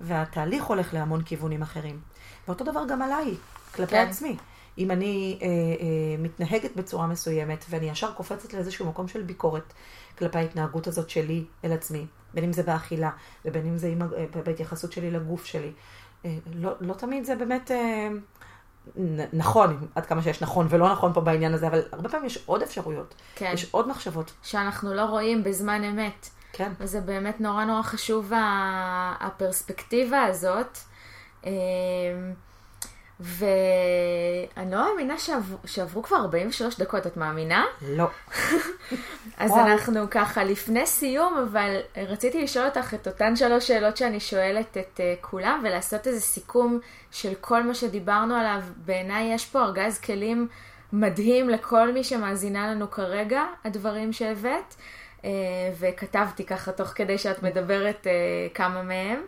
והתהליך הולך להמון כיוונים אחרים. ואותו דבר גם עליי, כלפי כן. עצמי. אם אני אה, אה, מתנהגת בצורה מסוימת ואני ישר קופצת לאיזשהו מקום של ביקורת כלפי ההתנהגות הזאת שלי אל עצמי, בין אם זה באכילה, ובין אם זה אה, בהתייחסות שלי לגוף שלי. אה, לא, לא תמיד זה באמת אה, נכון, עד כמה שיש נכון ולא נכון פה בעניין הזה, אבל הרבה פעמים יש עוד אפשרויות. כן. יש עוד מחשבות. שאנחנו לא רואים בזמן אמת. כן. וזה באמת נורא נורא חשוב הפרספקטיבה הזאת. ואני לא מאמינה שעבר, שעברו כבר 43 דקות, את מאמינה? לא. *laughs* אז וואו. אנחנו ככה לפני סיום, אבל רציתי לשאול אותך את אותן שלוש שאלות שאני שואלת את uh, כולם, ולעשות איזה סיכום של כל מה שדיברנו עליו. בעיניי יש פה ארגז כלים מדהים לכל מי שמאזינה לנו כרגע, הדברים שהבאת, uh, וכתבתי ככה תוך כדי שאת מדברת uh, כמה מהם.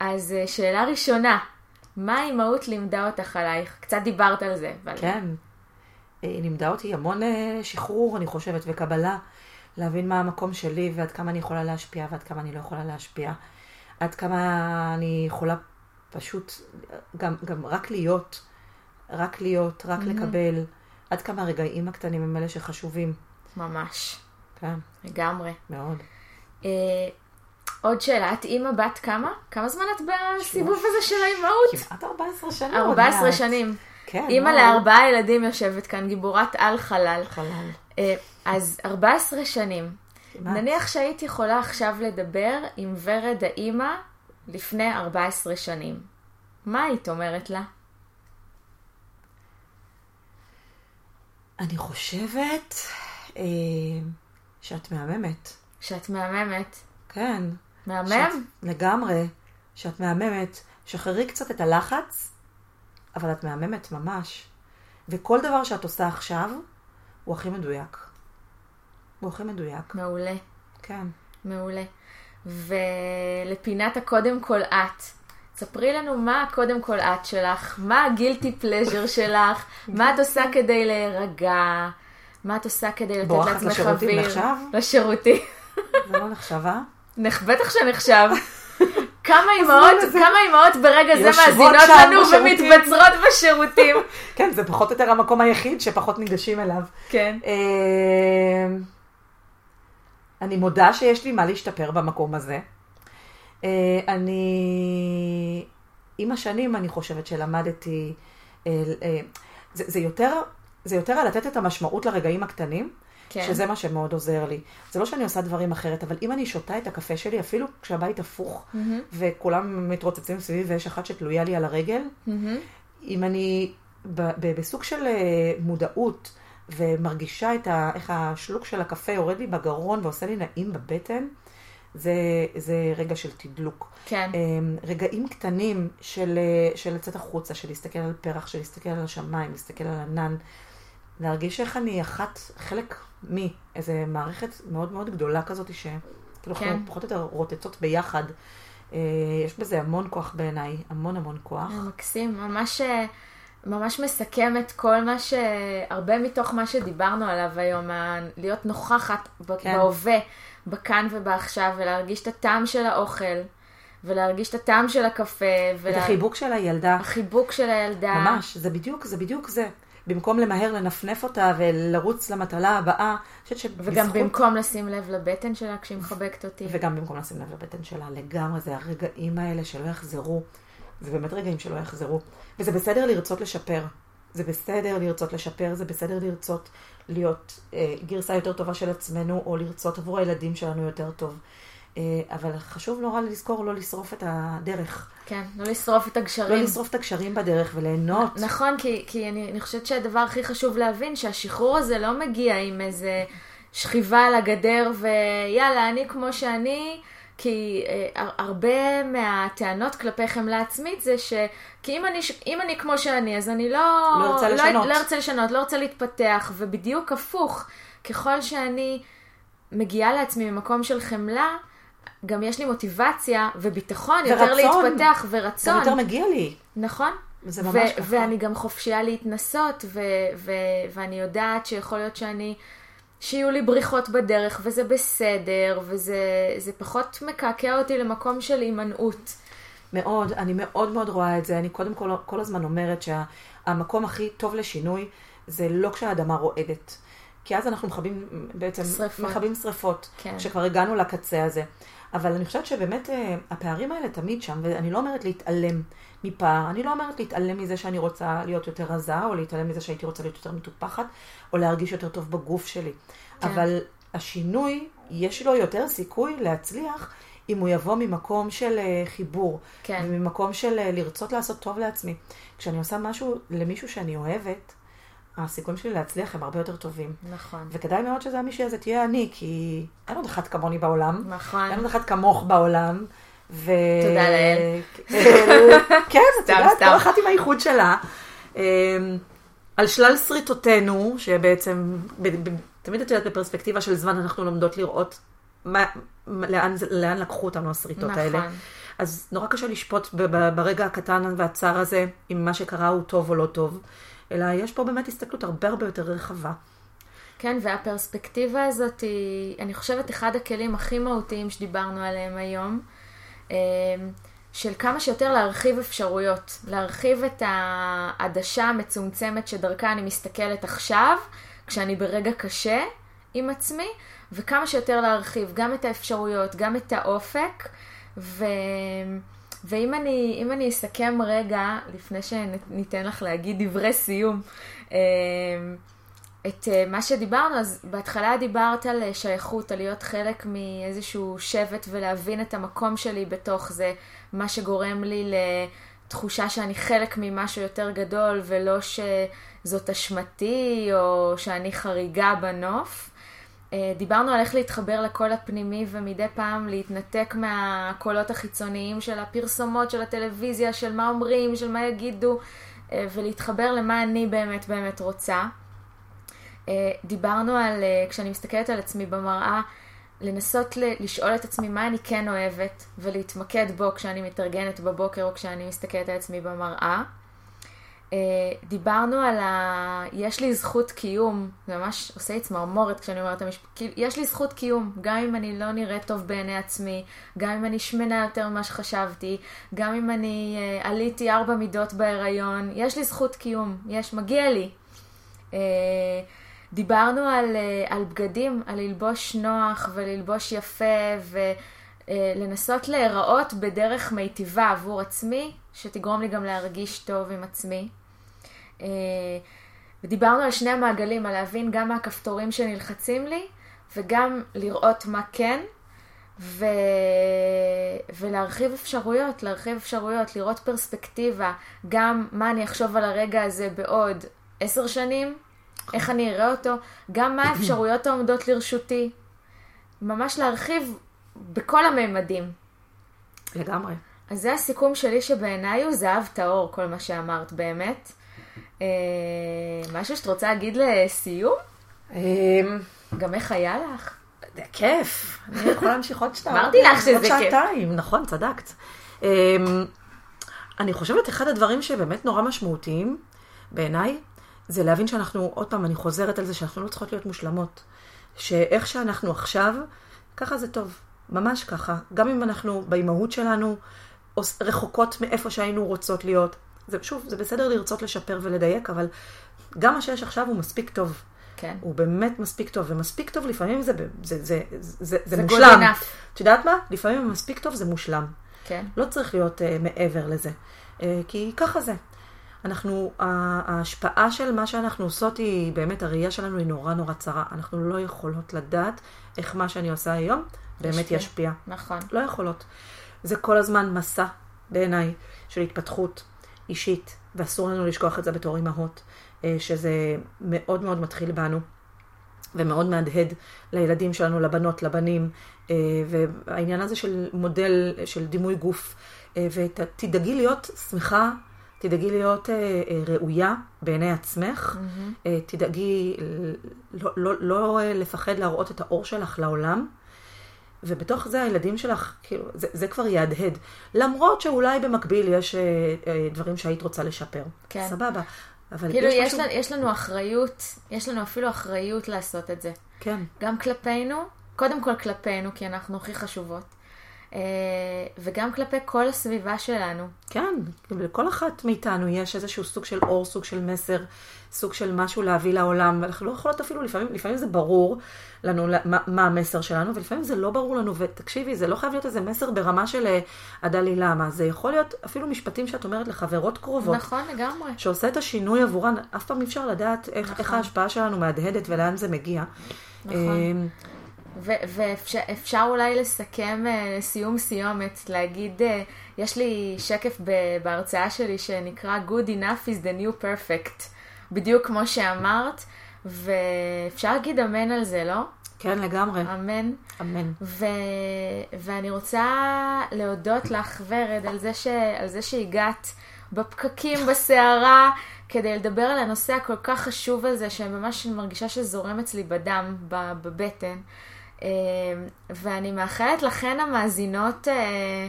אז uh, שאלה ראשונה, מה האימהות לימדה אותך עלייך? קצת דיברת על זה. אבל... כן. היא לימדה אותי המון אה, שחרור, אני חושבת, וקבלה. להבין מה המקום שלי ועד כמה אני יכולה להשפיע ועד כמה אני לא יכולה להשפיע. עד כמה אני יכולה פשוט גם, גם רק להיות, רק להיות, רק mm-hmm. לקבל. עד כמה הרגעים הקטנים הם אלה שחשובים. ממש. כן. לגמרי. מאוד. אה, עוד שאלה, את אימא בת כמה? כמה זמן את בסיבוב הזה של האימהות? כמעט 14 שנים. 14 שנים. כן. אימא לארבעה ילדים יושבת כאן, גיבורת על חלל. חלל. אה, אז 14 שנים. כמעט. נניח שהיית יכולה עכשיו לדבר עם ורד האימא לפני 14 שנים. מה היית אומרת לה? אני חושבת אה, שאת מהממת. שאת מהממת. כן. מהמם? שאת, לגמרי. שאת מהממת. שחררי קצת את הלחץ, אבל את מהממת ממש. וכל דבר שאת עושה עכשיו, הוא הכי מדויק. הוא הכי מדויק. מעולה. כן. מעולה. ולפינת הקודם כל את. ספרי לנו מה הקודם כל את שלך, מה הגילטי פלז'ר שלך, מה את עושה כדי להירגע, מה את עושה כדי לתת בורחת לעצמך לשירותים, אוויר. נחשב? לשירותים. זה לא נחשב, אה? נח- בטח שנחשב. *laughs* כמה אימהות. כמה אימהות ברגע זה מאזינות לנו. ומתבצרות בשירותים. *laughs* כן, זה פחות או יותר המקום היחיד שפחות ניגשים אליו. כן. אה, אני מודה שיש לי מה להשתפר במקום הזה. אה, אני, עם השנים אני חושבת שלמדתי, אה, זה, זה יותר, זה יותר על לתת את המשמעות לרגעים הקטנים, כן. שזה מה שמאוד עוזר לי. זה לא שאני עושה דברים אחרת, אבל אם אני שותה את הקפה שלי, אפילו כשהבית הפוך, מהמם, וכולם מתרוצצים סביבי ויש אחת שתלויה לי על הרגל, מהמם. אם אני ב- ב- בסוג של אה, מודעות ומרגישה את ה, איך השלוק של הקפה יורד לי בגרון ועושה לי נעים בבטן, זה, זה רגע של תדלוק. כן. אה, רגעים קטנים של, אה, של לצאת החוצה, של להסתכל על פרח, של להסתכל על השמיים, להסתכל על ענן, להרגיש איך אני אחת, חלק מאיזה מערכת מאוד מאוד גדולה כזאת, שכאילו כן. אנחנו פחות או יותר רוטטות ביחד. אה, יש בזה המון כוח בעיניי, המון המון כוח. מקסים, ממש, אה, ממש מסכם את כל מה ש... הרבה מתוך מה שדיברנו עליו היום, להיות נוכחת כן. בהווה, בכאן ובעכשיו, ולהרגיש את הטעם של האוכל, ולהרגיש את הטעם של הקפה, את ולה- החיבוק של הילדה. החיבוק של הילדה. ממש, זה בדיוק, זה בדיוק זה. במקום למהר לנפנף אותה ולרוץ למטלה הבאה, אני חושבת שבזכות... וגם במקום לשים לב לבטן שלה כשהיא מחבקת אותי. וגם במקום לשים לב לבטן שלה, לגמרי, זה הרגעים האלה שלא יחזרו. זה באמת רגעים שלא יחזרו. וזה בסדר לרצות לשפר. זה בסדר לרצות לשפר, זה בסדר לרצות להיות אה, גרסה יותר טובה של עצמנו, או לרצות עבור הילדים שלנו יותר טוב. אה, אבל חשוב נורא לזכור לא לשרוף את הדרך. כן, לא לשרוף את לא הגשרים. לשרוף את הגשרים בדרך וליהנות. נכון, כי, כי אני, אני חושבת שהדבר הכי חשוב להבין, שהשחרור הזה לא מגיע עם איזה שכיבה על הגדר ויאללה, אני כמו שאני, כי אה, הר- הרבה מהטענות כלפי חמלה עצמית זה ש... כי אם אני, אם אני כמו שאני, אז אני לא... לא ארצה לשנות. לא, לא ארצה לשנות, לא ארצה להתפתח, ובדיוק הפוך, ככל שאני מגיעה לעצמי ממקום של חמלה, גם יש לי מוטיבציה וביטחון יותר ורצון. להתפתח גם ורצון. יותר מגיע לי. נכון. זה ו- ממש ככה. ואני גם חופשייה להתנסות, ו- ו- ואני יודעת שיכול להיות שאני, שיהיו לי בריחות בדרך, וזה בסדר, וזה זה פחות מקעקע אותי למקום של הימנעות. מאוד, אני מאוד מאוד רואה את זה. אני קודם כל, כל הזמן אומרת שהמקום הכי טוב לשינוי זה לא כשהאדמה רועדת. כי אז אנחנו מכבים בעצם, שריפות. מכבים שריפות, כן. כשכבר הגענו לקצה הזה. אבל אני חושבת שבאמת אה, הפערים האלה תמיד שם, ואני לא אומרת להתעלם מפער, אני לא אומרת להתעלם מזה שאני רוצה להיות יותר רזה, או להתעלם מזה שהייתי רוצה להיות יותר מטופחת, או להרגיש יותר טוב בגוף שלי. כן. אבל השינוי, יש לו יותר סיכוי להצליח אם הוא יבוא ממקום של אה, חיבור, כן. וממקום של אה, לרצות לעשות טוב לעצמי. כשאני עושה משהו למישהו שאני אוהבת, הסיכויים שלי להצליח הם הרבה יותר טובים. נכון. וכדאי מאוד שזה המישהי הזה תהיה אני, כי אין עוד אחת כמוני בעולם. נכון. אין עוד אחת כמוך בעולם. ו... תודה לאל. *laughs* כן, את יודעת. כל אחת עם הייחוד שלה. אמ, על שלל שריטותינו, שבעצם, תמיד את יודעת, בפרספקטיבה של זמן אנחנו לומדות לראות מה, לאן, לאן לקחו אותנו השריטות נכון. האלה. אז נורא קשה לשפוט ברגע הקטן והצר הזה, אם מה שקרה הוא טוב או לא טוב, אלא יש פה באמת הסתכלות הרבה הרבה יותר רחבה. כן, והפרספקטיבה הזאת היא, אני חושבת, אחד הכלים הכי מהותיים שדיברנו עליהם היום, אה, של כמה שיותר להרחיב אפשרויות, להרחיב את העדשה המצומצמת שדרכה אני מסתכלת עכשיו, כשאני ברגע קשה עם עצמי, וכמה שיותר להרחיב גם את האפשרויות, גם את האופק, ו... ואם אני, אני אסכם רגע, לפני שניתן לך להגיד דברי סיום, אה, את אה, מה שדיברנו, אז בהתחלה דיברת על אה, שייכות, על להיות חלק מאיזשהו שבט ולהבין את המקום שלי בתוך זה, מה שגורם לי לתחושה שאני חלק ממשהו יותר גדול ולא שזאת אשמתי או שאני חריגה בנוף. אה, דיברנו על איך להתחבר לקול הפנימי ומדי פעם להתנתק מהקולות החיצוניים של הפרסומות, של הטלוויזיה, של מה אומרים, של מה יגידו, אה, ולהתחבר למה אני באמת באמת רוצה. אה, דיברנו על, כשאני מסתכלת על עצמי במראה, לנסות לשאול את עצמי מה אני כן אוהבת, ולהתמקד בו כשאני מתארגנת בבוקר או כשאני מסתכלת על עצמי במראה. אה, דיברנו על ה... יש לי זכות קיום, זה ממש עושה לי צמרמורת כשאני אומרת את המשפט, יש לי זכות קיום, גם אם אני לא נראית טוב בעיני עצמי, גם אם אני שמנה יותר ממה שחשבתי, גם אם אני uh, עליתי ארבע מידות בהיריון, יש לי זכות קיום, יש, מגיע לי. Uh, דיברנו על, uh, על בגדים, על ללבוש נוח וללבוש יפה ולנסות להיראות בדרך מיטיבה עבור עצמי, שתגרום לי גם להרגיש טוב עם עצמי. אה, ודיברנו על שני המעגלים, על להבין גם מה הכפתורים שנלחצים לי, וגם לראות מה כן, ו... ולהרחיב אפשרויות, להרחיב אפשרויות, לראות פרספקטיבה, גם מה אני אחשוב על הרגע הזה בעוד עשר שנים, איך אני אראה אותו, גם מה *coughs* האפשרויות העומדות לרשותי. ממש להרחיב בכל הממדים. לגמרי. אז זה הסיכום שלי שבעיניי הוא זהב טהור, כל מה שאמרת באמת. אה, משהו שאת רוצה להגיד לסיום? אמ, גם איך היה לך? זה כיף, אני יכולה להמשיך עוד שתיים. אמרתי לך שזה כיף. עוד שעתיים, נכון, צדקת. אמ, אני חושבת, אחד הדברים שבאמת נורא משמעותיים בעיניי, זה להבין שאנחנו, עוד פעם, אני חוזרת על זה, שאנחנו לא צריכות להיות מושלמות. שאיך שאנחנו עכשיו, ככה זה טוב. ממש ככה. גם אם אנחנו באימהות שלנו, רחוקות מאיפה שהיינו רוצות להיות. זה שוב, זה בסדר לרצות לשפר ולדייק, אבל גם מה שיש עכשיו הוא מספיק טוב. כן. הוא באמת מספיק טוב, ומספיק טוב לפעמים זה, זה, זה, זה, זה, זה מושלם. את יודעת מה? לפעמים מספיק טוב זה מושלם. כן. לא צריך להיות uh, מעבר לזה, uh, כי ככה זה. אנחנו, ההשפעה של מה שאנחנו עושות היא, באמת הראייה שלנו היא נורא נורא צרה. אנחנו לא יכולות לדעת איך מה שאני עושה היום באמת ישפיע. נכון. לא יכולות. זה כל הזמן מסע, בעיניי, של התפתחות אישית, ואסור לנו לשכוח את זה בתור אימהות, אה, שזה מאוד מאוד מתחיל בנו. ומאוד מהדהד לילדים שלנו, לבנות, לבנים, אה, והעניין הזה של מודל, של דימוי גוף, אה, ותדאגי להיות שמחה, תדאגי להיות ראויה בעיני עצמך, mm-hmm. תדאגי לא, לא, לא לפחד להראות את האור שלך לעולם, ובתוך זה הילדים שלך, כאילו, זה, זה כבר יהדהד. למרות שאולי במקביל יש אה, אה, דברים שהיית רוצה לשפר. כן. סבבה. אבל כאילו, יש, יש, משהו... לנו, יש לנו אחריות, יש לנו אפילו אחריות לעשות את זה. כן. גם כלפינו, קודם כל כלפינו, כי אנחנו הכי חשובות. אה, וגם כלפי כל הסביבה שלנו. כן, לכל אחת מאיתנו יש איזשהו סוג של אור, סוג של מסר, סוג של משהו להביא לעולם, ואנחנו לא יכולות אפילו, לפעמים, לפעמים זה ברור לנו מה, מה המסר שלנו, ולפעמים זה לא ברור לנו, ותקשיבי, זה לא חייב להיות איזה מסר ברמה של הדלי אה, למה, זה יכול להיות אפילו משפטים שאת אומרת לחברות קרובות. נכון, לגמרי. שעושה את השינוי עבורן, אף פעם אי אפשר לדעת איך, נכון. איך ההשפעה שלנו מהדהדת ולאן זה מגיע. נכון. ואפשר אולי לסכם אה, לסיום סיומת, להגיד, אה, יש לי שקף בהרצאה שלי שנקרא Good enough is the new perfect, בדיוק כמו שאמרת, ואפשר להגיד אמן על זה, לא? כן, לגמרי. אמן. אמן. ו... ואני רוצה להודות לך, ורד, על זה, ש... על זה שהגעת בפקקים, בסערה, כדי לדבר על הנושא הכל כך חשוב הזה, שממש מרגישה שזורם אצלי בדם, בבטן. אמ, ואני מאחלת לכן המאזינות אה,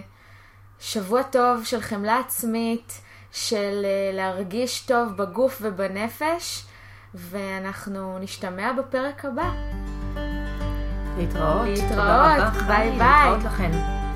שבוע טוב של חמלה עצמית, של אה, להרגיש טוב בגוף ובנפש, ואנחנו נשתמע בפרק הבא. להתראות. להתראות. ביי ביי. להתראות לכן.